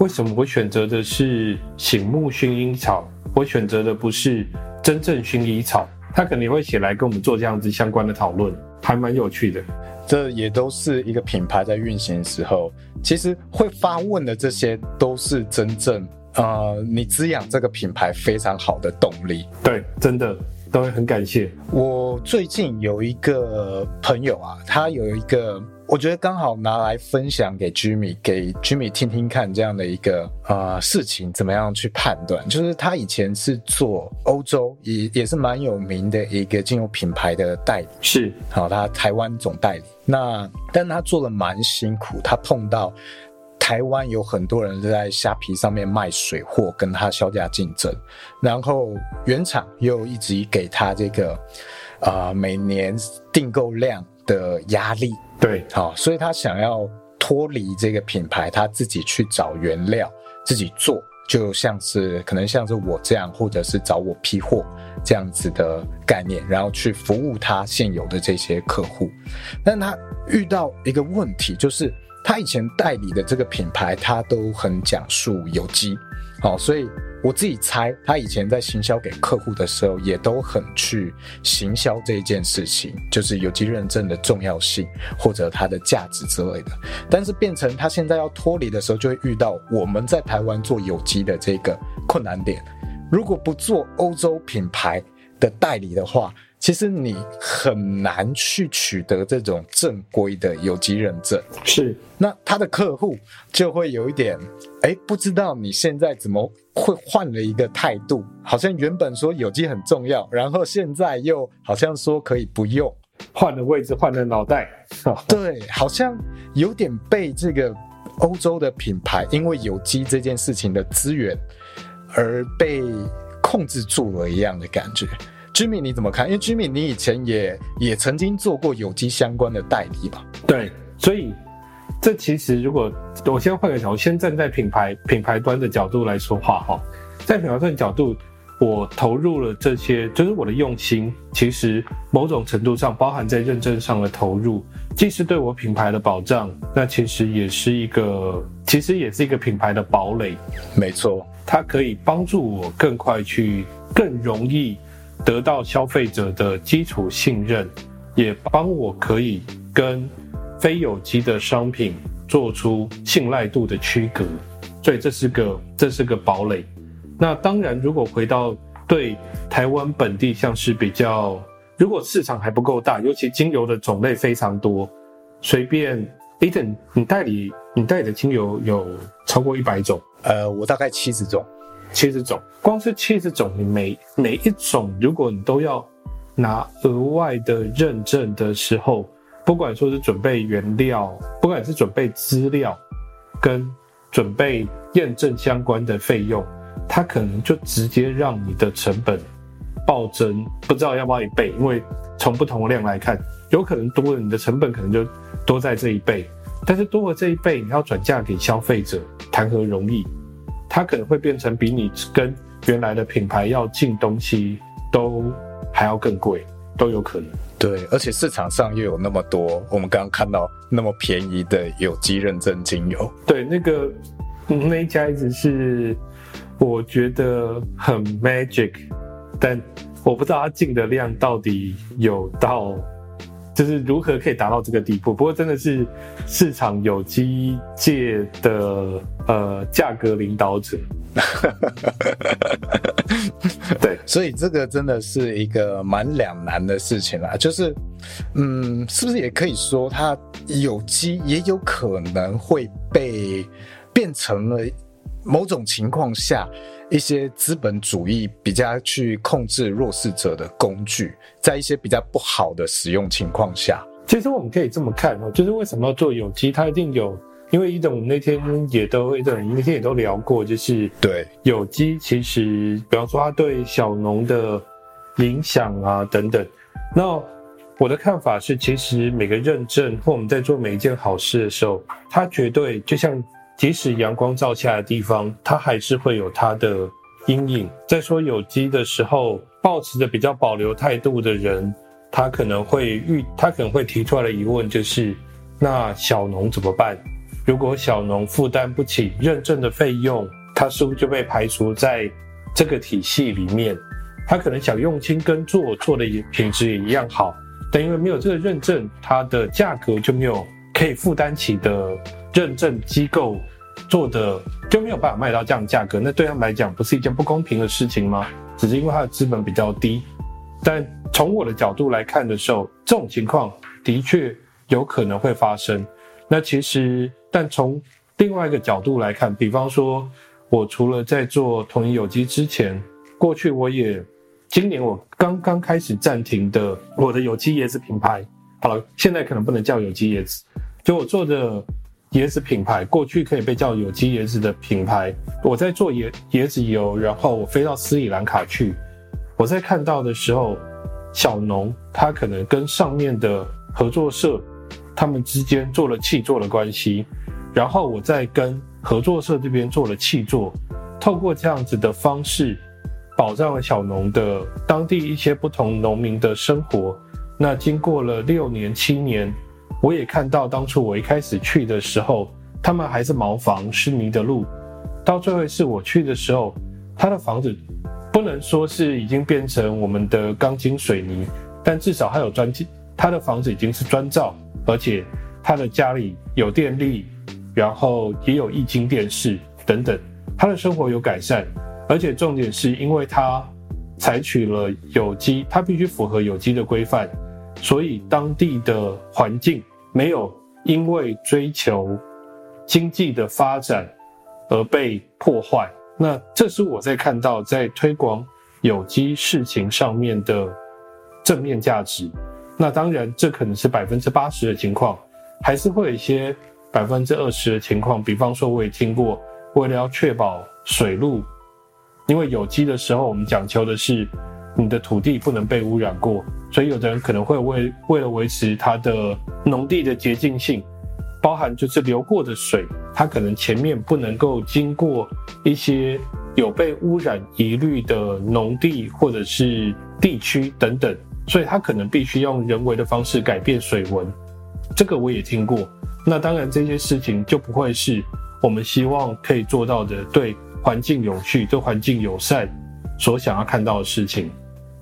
为什么我选择的是醒目薰衣草，我选择的不是真正薰衣草，他肯定会写来跟我们做这样子相关的讨论，还蛮有趣的。这也都是一个品牌在运行的时候，其实会发问的这些，都是真正。呃，你滋养这个品牌非常好的动力，对，真的都会很感谢。我最近有一个朋友啊，他有一个，我觉得刚好拿来分享给 Jimmy，给 Jimmy 听听看这样的一个呃事情，怎么样去判断？就是他以前是做欧洲也也是蛮有名的一个精油品牌的代理，是，好，他台湾总代理。那但他做的蛮辛苦，他碰到。台湾有很多人在虾皮上面卖水货，跟他销价竞争，然后原厂又一直给他这个啊、呃、每年订购量的压力，对，好，所以他想要脱离这个品牌，他自己去找原料，自己做，就像是可能像是我这样，或者是找我批货这样子的概念，然后去服务他现有的这些客户，但他遇到一个问题就是。他以前代理的这个品牌，他都很讲述有机，好，所以我自己猜，他以前在行销给客户的时候，也都很去行销这一件事情，就是有机认证的重要性或者它的价值之类的。但是变成他现在要脱离的时候，就会遇到我们在台湾做有机的这个困难点。如果不做欧洲品牌的代理的话，其实你很难去取得这种正规的有机认证，是。那他的客户就会有一点，哎，不知道你现在怎么会换了一个态度？好像原本说有机很重要，然后现在又好像说可以不用，换了位置，换了脑袋。对，好像有点被这个欧洲的品牌因为有机这件事情的资源而被控制住了一样的感觉。Jimmy，你怎么看？因为 Jimmy，你以前也也曾经做过有机相关的代理嘛？对，所以这其实如果我先换个角度，先站在品牌品牌端的角度来说话哈，在品牌端的角度，我投入了这些，就是我的用心，其实某种程度上包含在认证上的投入，既是对我品牌的保障，那其实也是一个，其实也是一个品牌的堡垒。没错，它可以帮助我更快去，更容易。得到消费者的基础信任，也帮我可以跟非有机的商品做出信赖度的区隔，所以这是个这是个堡垒。那当然，如果回到对台湾本地，像是比较，如果市场还不够大，尤其精油的种类非常多，随便 e t h n 你代理你代理的精油有超过一百种？呃，我大概七十种。七十种，光是七十种，你每每一种，如果你都要拿额外的认证的时候，不管说是准备原料，不管是准备资料，跟准备验证相关的费用，它可能就直接让你的成本暴增，不知道要不要一倍，因为从不同的量来看，有可能多了，你的成本可能就多在这一倍，但是多了这一倍，你要转嫁给消费者，谈何容易？它可能会变成比你跟原来的品牌要进东西都还要更贵，都有可能。对，而且市场上又有那么多，我们刚刚看到那么便宜的有机认证精油。对，那个那一家一直是我觉得很 magic，但我不知道它进的量到底有到。就是如何可以达到这个地步？不过真的是市场有机界的呃价格领导者。对，所以这个真的是一个蛮两难的事情啦。就是，嗯，是不是也可以说，它有机也有可能会被变成了某种情况下。一些资本主义比较去控制弱势者的工具，在一些比较不好的使用情况下，其实我们可以这么看哦，就是为什么要做有机，它一定有，因为一种我们那天也都一种那天也都聊过，就是对有机其实，比方说它对小农的影响啊等等，那我的看法是，其实每个认证或我们在做每一件好事的时候，它绝对就像。即使阳光照下的地方，它还是会有它的阴影。在说有机的时候，抱持着比较保留态度的人，他可能会遇，他可能会提出来的疑问就是：那小农怎么办？如果小农负担不起认证的费用，他是不是就被排除在这个体系里面？他可能想用心耕作，做的品质也一样好，但因为没有这个认证，它的价格就没有可以负担起的认证机构。做的就没有办法卖到这样的价格，那对他们来讲不是一件不公平的事情吗？只是因为它的资本比较低。但从我的角度来看的时候，这种情况的确有可能会发生。那其实，但从另外一个角度来看，比方说，我除了在做统一有机之前，过去我也今年我刚刚开始暂停的我的有机椰子品牌，好了，现在可能不能叫有机椰子，就我做的。椰子品牌过去可以被叫有机椰子的品牌，我在做椰椰子油，然后我飞到斯里兰卡去，我在看到的时候，小农他可能跟上面的合作社，他们之间做了契作的关系，然后我再跟合作社这边做了契作，透过这样子的方式，保障了小农的当地一些不同农民的生活。那经过了六年七年。我也看到，当初我一开始去的时候，他们还是茅房，是泥的路。到最后一次我去的时候，他的房子不能说是已经变成我们的钢筋水泥，但至少他有砖基，他的房子已经是砖造，而且他的家里有电力，然后也有液晶电视等等，他的生活有改善，而且重点是因为他采取了有机，他必须符合有机的规范，所以当地的环境没有因为追求经济的发展而被破坏。那这是我在看到在推广有机事情上面的正面价值。那当然，这可能是百分之八十的情况，还是会有一些百分之二十的情况。比方说，我也听过，为了要确保水路，因为有机的时候，我们讲求的是你的土地不能被污染过，所以有的人可能会为为了维持它的农地的洁净性。包含就是流过的水，它可能前面不能够经过一些有被污染疑虑的农地或者是地区等等，所以它可能必须用人为的方式改变水文。这个我也听过。那当然这些事情就不会是我们希望可以做到的，对环境有序、对环境友善所想要看到的事情。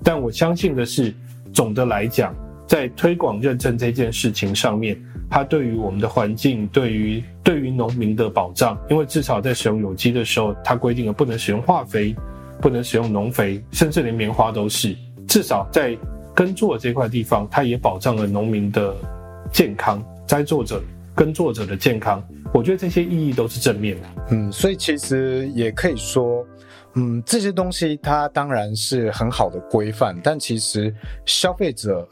但我相信的是，总的来讲，在推广认证这件事情上面。它对于我们的环境，对于对于农民的保障，因为至少在使用有机的时候，它规定了不能使用化肥，不能使用农肥，甚至连棉花都是。至少在耕作这块地方，它也保障了农民的健康，栽作者、耕作者的健康。我觉得这些意义都是正面的。嗯，所以其实也可以说，嗯，这些东西它当然是很好的规范，但其实消费者。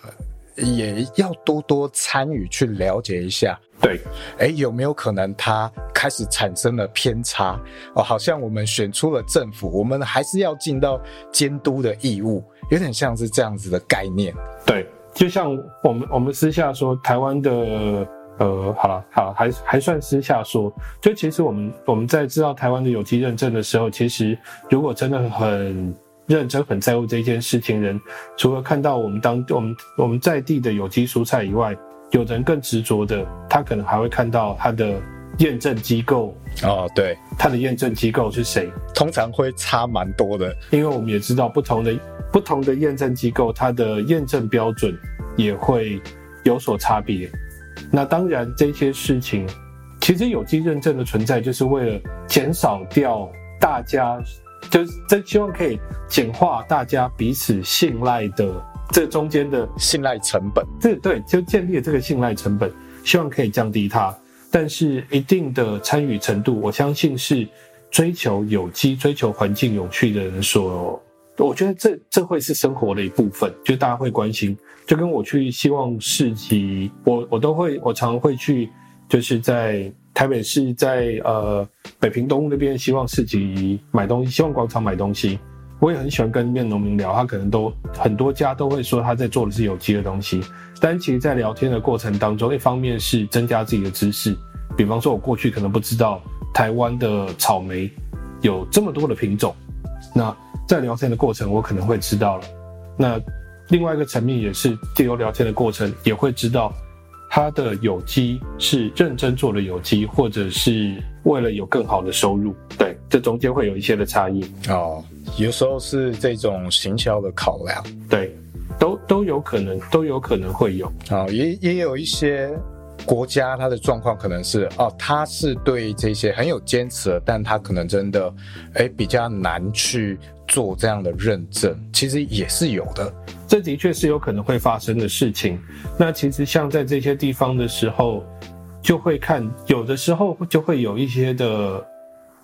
也要多多参与去了解一下，对，诶，有没有可能它开始产生了偏差？哦，好像我们选出了政府，我们还是要尽到监督的义务，有点像是这样子的概念。对，就像我们我们私下说，台湾的呃，好了好，还还算私下说，就其实我们我们在知道台湾的有机认证的时候，其实如果真的很。认真很在乎这件事情人，除了看到我们当我们我们在地的有机蔬菜以外，有人更执着的，他可能还会看到他的验证机构哦，对，他的验证机构是谁？通常会差蛮多的，因为我们也知道不同的不同的验证机构，它的验证标准也会有所差别。那当然，这些事情其实有机认证的存在，就是为了减少掉大家。就是真希望可以简化大家彼此信赖的这中间的信赖成本，这对就建立了这个信赖成本，希望可以降低它。但是一定的参与程度，我相信是追求有机、追求环境有序的人所，我觉得这这会是生活的一部分，就大家会关心。就跟我去希望市集，我我都会，我常会去，就是在。台北市在呃北平东路那边希望市集买东西，希望广场买东西。我也很喜欢跟那边农民聊，他可能都很多家都会说他在做的是有机的东西。但其实，在聊天的过程当中，一方面是增加自己的知识，比方说我过去可能不知道台湾的草莓有这么多的品种，那在聊天的过程我可能会知道了。那另外一个层面也是借由聊天的过程也会知道。他的有机是认真做的有机，或者是为了有更好的收入？对，这中间会有一些的差异哦。有时候是这种行销的考量，对，都都有可能，都有可能会有啊、哦。也也有一些国家，它的状况可能是哦，他是对这些很有坚持，但他可能真的诶比较难去做这样的认证，其实也是有的。这的确是有可能会发生的事情。那其实像在这些地方的时候，就会看有的时候就会有一些的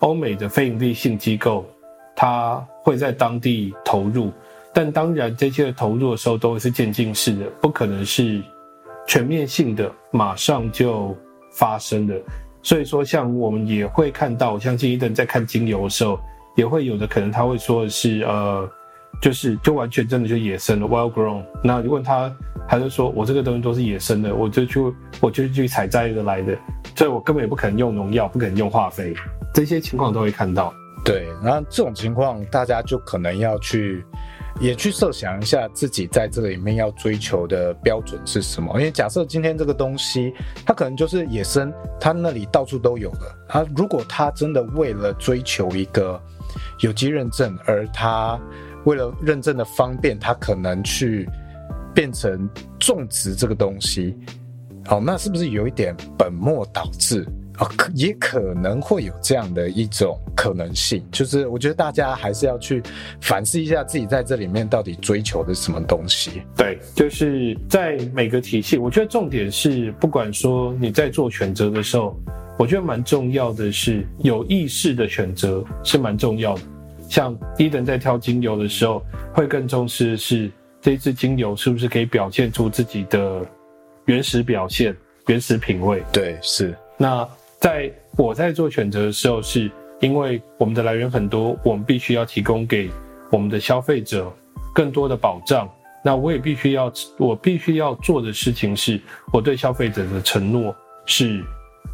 欧美的非营利性机构，它会在当地投入。但当然，这些投入的时候都是渐进式的，不可能是全面性的，马上就发生的。所以说，像我们也会看到，像金一登在看精油的时候，也会有的可能他会说的是呃。就是就完全真的就野生的 wild grown。那如果他还是说我这个东西都是野生的，我就去我就去采摘的来的，所以我根本也不可能用农药，不可能用化肥，这些情况都会看到。对，然后这种情况大家就可能要去也去设想一下自己在这里面要追求的标准是什么。因为假设今天这个东西它可能就是野生，它那里到处都有的。它如果它真的为了追求一个有机认证，而他为了认证的方便，他可能去变成种植这个东西，好，那是不是有一点本末倒置？哦，可也可能会有这样的一种可能性，就是我觉得大家还是要去反思一下自己在这里面到底追求的什么东西。对，就是在每个体系，我觉得重点是，不管说你在做选择的时候，我觉得蛮重要的是有意识的选择是蛮重要的。像伊登在挑精油的时候，会更重视的是这一支精油是不是可以表现出自己的原始表现、原始品味。对，是那。在我在做选择的时候，是因为我们的来源很多，我们必须要提供给我们的消费者更多的保障。那我也必须要，我必须要做的事情是，我对消费者的承诺是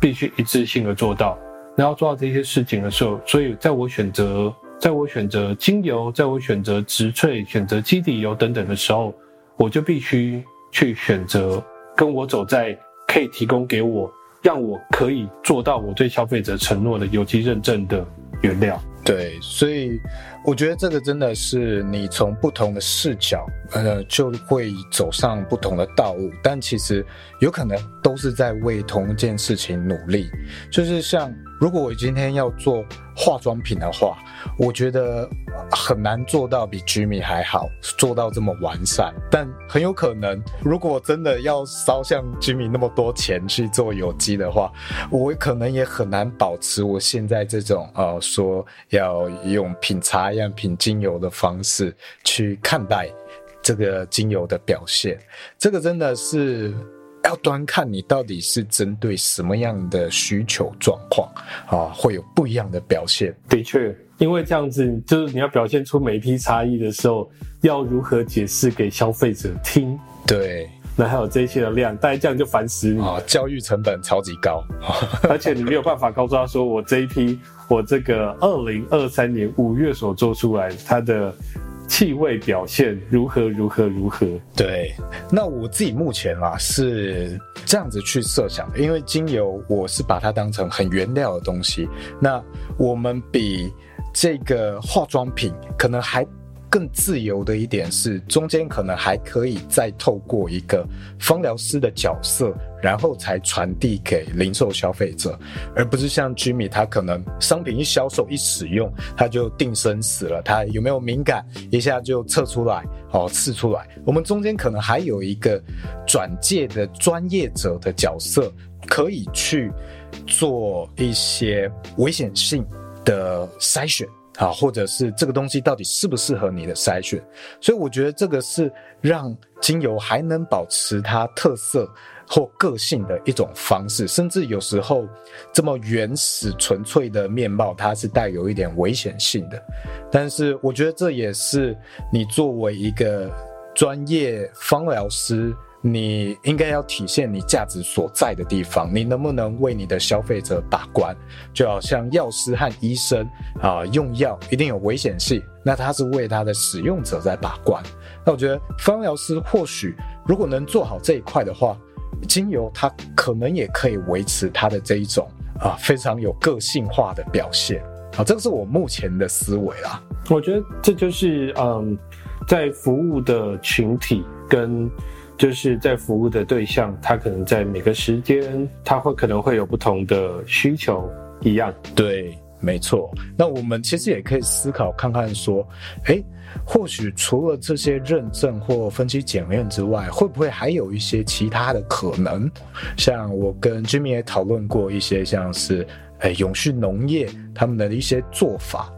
必须一致性的做到。然后做到这些事情的时候，所以在我选择，在我选择精油，在我选择植萃、选择基底油等等的时候，我就必须去选择跟我走在可以提供给我。让我可以做到我对消费者承诺的有机认证的原料。对，所以我觉得这个真的是你从不同的视角，呃，就会走上不同的道路。但其实有可能都是在为同一件事情努力。就是像如果我今天要做化妆品的话，我觉得很难做到比 Jimmy 还好，做到这么完善。但很有可能，如果真的要烧像 Jimmy 那么多钱去做有机的话，我可能也很难保持我现在这种呃说要用品茶一样品精油的方式去看待这个精油的表现。这个真的是。要端看你到底是针对什么样的需求状况啊，会有不一样的表现。的确，因为这样子就是你要表现出每一批差异的时候，要如何解释给消费者听？对，那还有这些的量，大家这样就烦死你啊！教育成本超级高，而且你没有办法告诉他说，我这一批，我这个二零二三年五月所做出来它的。气味表现如何？如何？如何？对，那我自己目前啊是这样子去设想的，因为精油我是把它当成很原料的东西，那我们比这个化妆品可能还。更自由的一点是，中间可能还可以再透过一个芳疗师的角色，然后才传递给零售消费者，而不是像 Jimmy 他可能商品一销售一使用，他就定生死了，他有没有敏感，一下就测出来，哦，刺出来。我们中间可能还有一个转介的专业者的角色，可以去做一些危险性的筛选。啊，或者是这个东西到底适不适合你的筛选，所以我觉得这个是让精油还能保持它特色或个性的一种方式，甚至有时候这么原始纯粹的面貌，它是带有一点危险性的。但是我觉得这也是你作为一个专业芳疗师。你应该要体现你价值所在的地方，你能不能为你的消费者把关？就好像药师和医生啊，用药一定有危险性，那他是为他的使用者在把关。那我觉得芳疗师或许如果能做好这一块的话，精油它可能也可以维持它的这一种啊非常有个性化的表现。好，这个是我目前的思维啦。我觉得这就是嗯，在服务的群体跟。就是在服务的对象，他可能在每个时间，他会可能会有不同的需求一样。对，没错。那我们其实也可以思考看看，说，诶，或许除了这些认证或分期检验之外，会不会还有一些其他的可能？像我跟 Jimmy 也讨论过一些，像是，诶，永续农业他们的一些做法。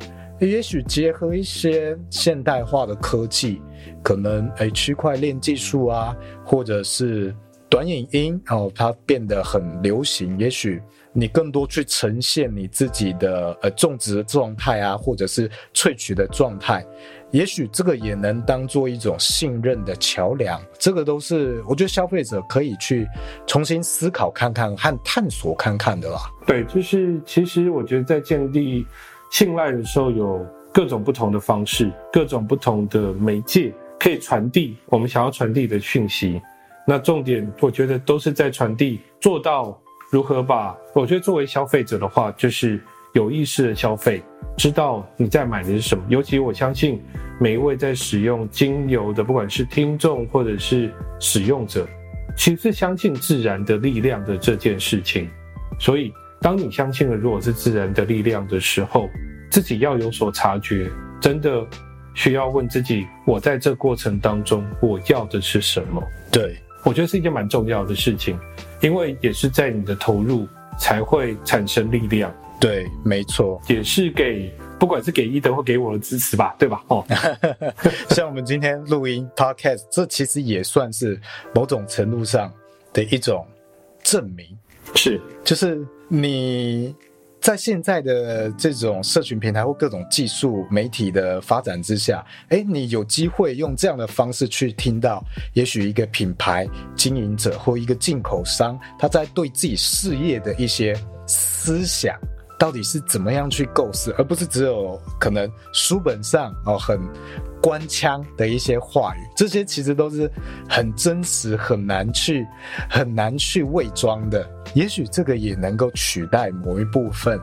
也许结合一些现代化的科技，可能诶区块链技术啊，或者是短影音哦，它变得很流行。也许你更多去呈现你自己的呃种植的状态啊，或者是萃取的状态，也许这个也能当做一种信任的桥梁。这个都是我觉得消费者可以去重新思考看看和探索看看的啦。对，就是其实我觉得在建立。信赖的时候有各种不同的方式，各种不同的媒介可以传递我们想要传递的讯息。那重点我觉得都是在传递，做到如何把。我觉得作为消费者的话，就是有意识的消费，知道你在买的是什么。尤其我相信每一位在使用精油的，不管是听众或者是使用者，其实相信自然的力量的这件事情。所以，当你相信了如果是自然的力量的时候，自己要有所察觉，真的需要问自己：我在这过程当中，我要的是什么？对，我觉得是一件蛮重要的事情，因为也是在你的投入才会产生力量。对，没错，也是给不管是给伊德或给我的支持吧，对吧？哦，像我们今天录音 podcast，这其实也算是某种程度上的一种证明。是，就是你在现在的这种社群平台或各种技术媒体的发展之下，诶，你有机会用这样的方式去听到，也许一个品牌经营者或一个进口商，他在对自己事业的一些思想。到底是怎么样去构思，而不是只有可能书本上哦很官腔的一些话语，这些其实都是很真实、很难去很难去伪装的。也许这个也能够取代某一部分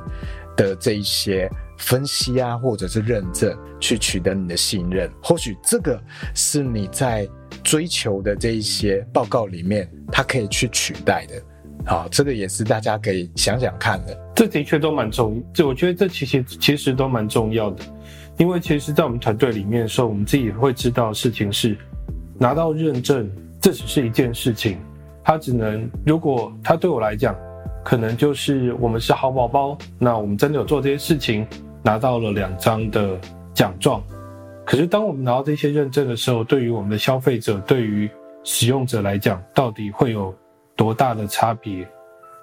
的这一些分析啊，或者是认证，去取得你的信任。或许这个是你在追求的这一些报告里面，它可以去取代的。好，这个也是大家可以想想看的。这的确都蛮重，这我觉得这其实其实都蛮重要的，因为其实，在我们团队里面的时候，我们自己也会知道事情是拿到认证，这只是一件事情，它只能如果它对我来讲，可能就是我们是好宝宝，那我们真的有做这些事情，拿到了两张的奖状。可是当我们拿到这些认证的时候，对于我们的消费者，对于使用者来讲，到底会有多大的差别？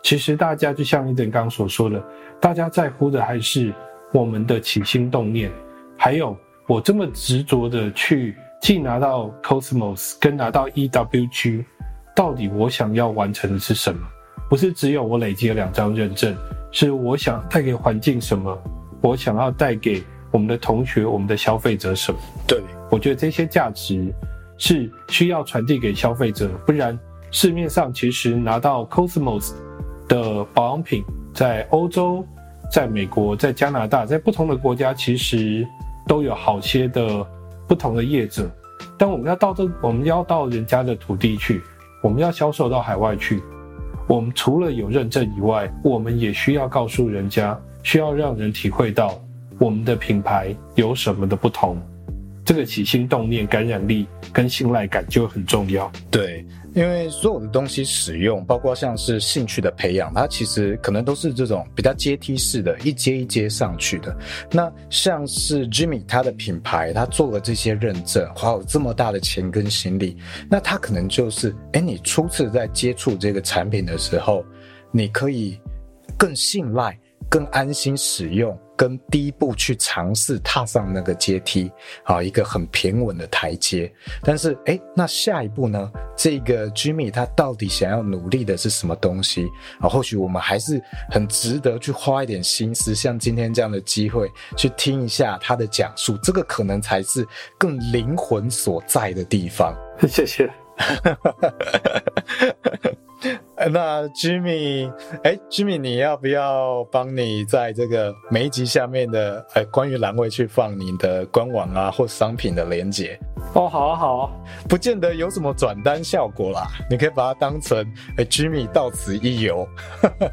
其实大家就像伊登刚刚所说的，大家在乎的还是我们的起心动念，还有我这么执着的去既拿到 Cosmos 跟拿到 EWG，到底我想要完成的是什么？不是只有我累积了两张认证，是我想带给环境什么？我想要带给我们的同学、我们的消费者什么？对，我觉得这些价值是需要传递给消费者，不然。市面上其实拿到 Cosmos 的保养品，在欧洲、在美国、在加拿大，在不同的国家，其实都有好些的不同的业者。但我们要到这，我们要到人家的土地去，我们要销售到海外去。我们除了有认证以外，我们也需要告诉人家，需要让人体会到我们的品牌有什么的不同。这个起心动念、感染力跟信赖感就很重要。对。因为所有的东西使用，包括像是兴趣的培养，它其实可能都是这种比较阶梯式的，一阶一阶上去的。那像是 Jimmy 他的品牌，他做了这些认证，花了这么大的钱跟心力，那他可能就是，诶，你初次在接触这个产品的时候，你可以更信赖。更安心使用，跟第一步去尝试踏上那个阶梯，啊，一个很平稳的台阶。但是，诶，那下一步呢？这个 Jimmy 他到底想要努力的是什么东西？啊，或许我们还是很值得去花一点心思，像今天这样的机会，去听一下他的讲述。这个可能才是更灵魂所在的地方。谢谢。那 Jimmy，哎，Jimmy，你要不要帮你在这个每一集下面的呃关于栏位去放你的官网啊或商品的连接？哦，好啊，好啊，不见得有什么转单效果啦，你可以把它当成哎 Jimmy 到此一游。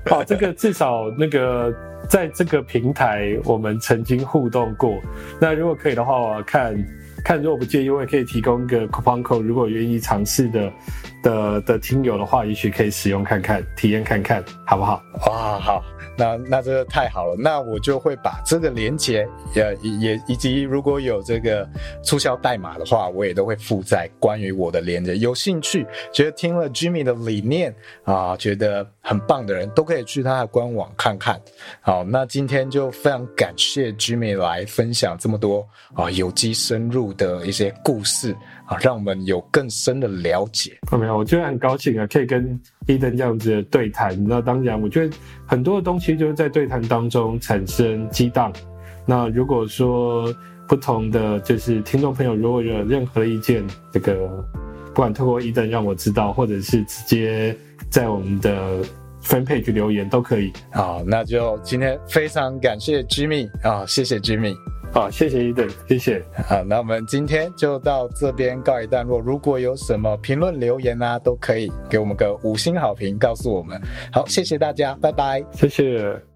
好，这个至少那个在这个平台我们曾经互动过。那如果可以的话，我看。看，如果不介意，我也可以提供一个 coupon code，如果愿意尝试的的的听友的话，也许可以使用看看，体验看看，好不好？哇，好。那那这个太好了，那我就会把这个连接也也以及如果有这个促销代码的话，我也都会附在关于我的连接。有兴趣觉得听了 Jimmy 的理念啊，觉得很棒的人都可以去他的官网看看。好，那今天就非常感谢 Jimmy 来分享这么多啊有机深入的一些故事。啊，让我们有更深的了解。没有，我觉得很高兴啊，可以跟伊登这样子的对谈。那当然，我觉得很多的东西就是在对谈当中产生激荡。那如果说不同的就是听众朋友，如果有任何意见，这个不管透过伊登让我知道，或者是直接在我们的 fan page 留言都可以。好，那就今天非常感谢 Jimmy 啊，谢谢 Jimmy。好，谢谢 Eden，谢谢。好，那我们今天就到这边告一段落。如果有什么评论留言啊，都可以给我们个五星好评，告诉我们。好，谢谢大家，拜拜。谢谢。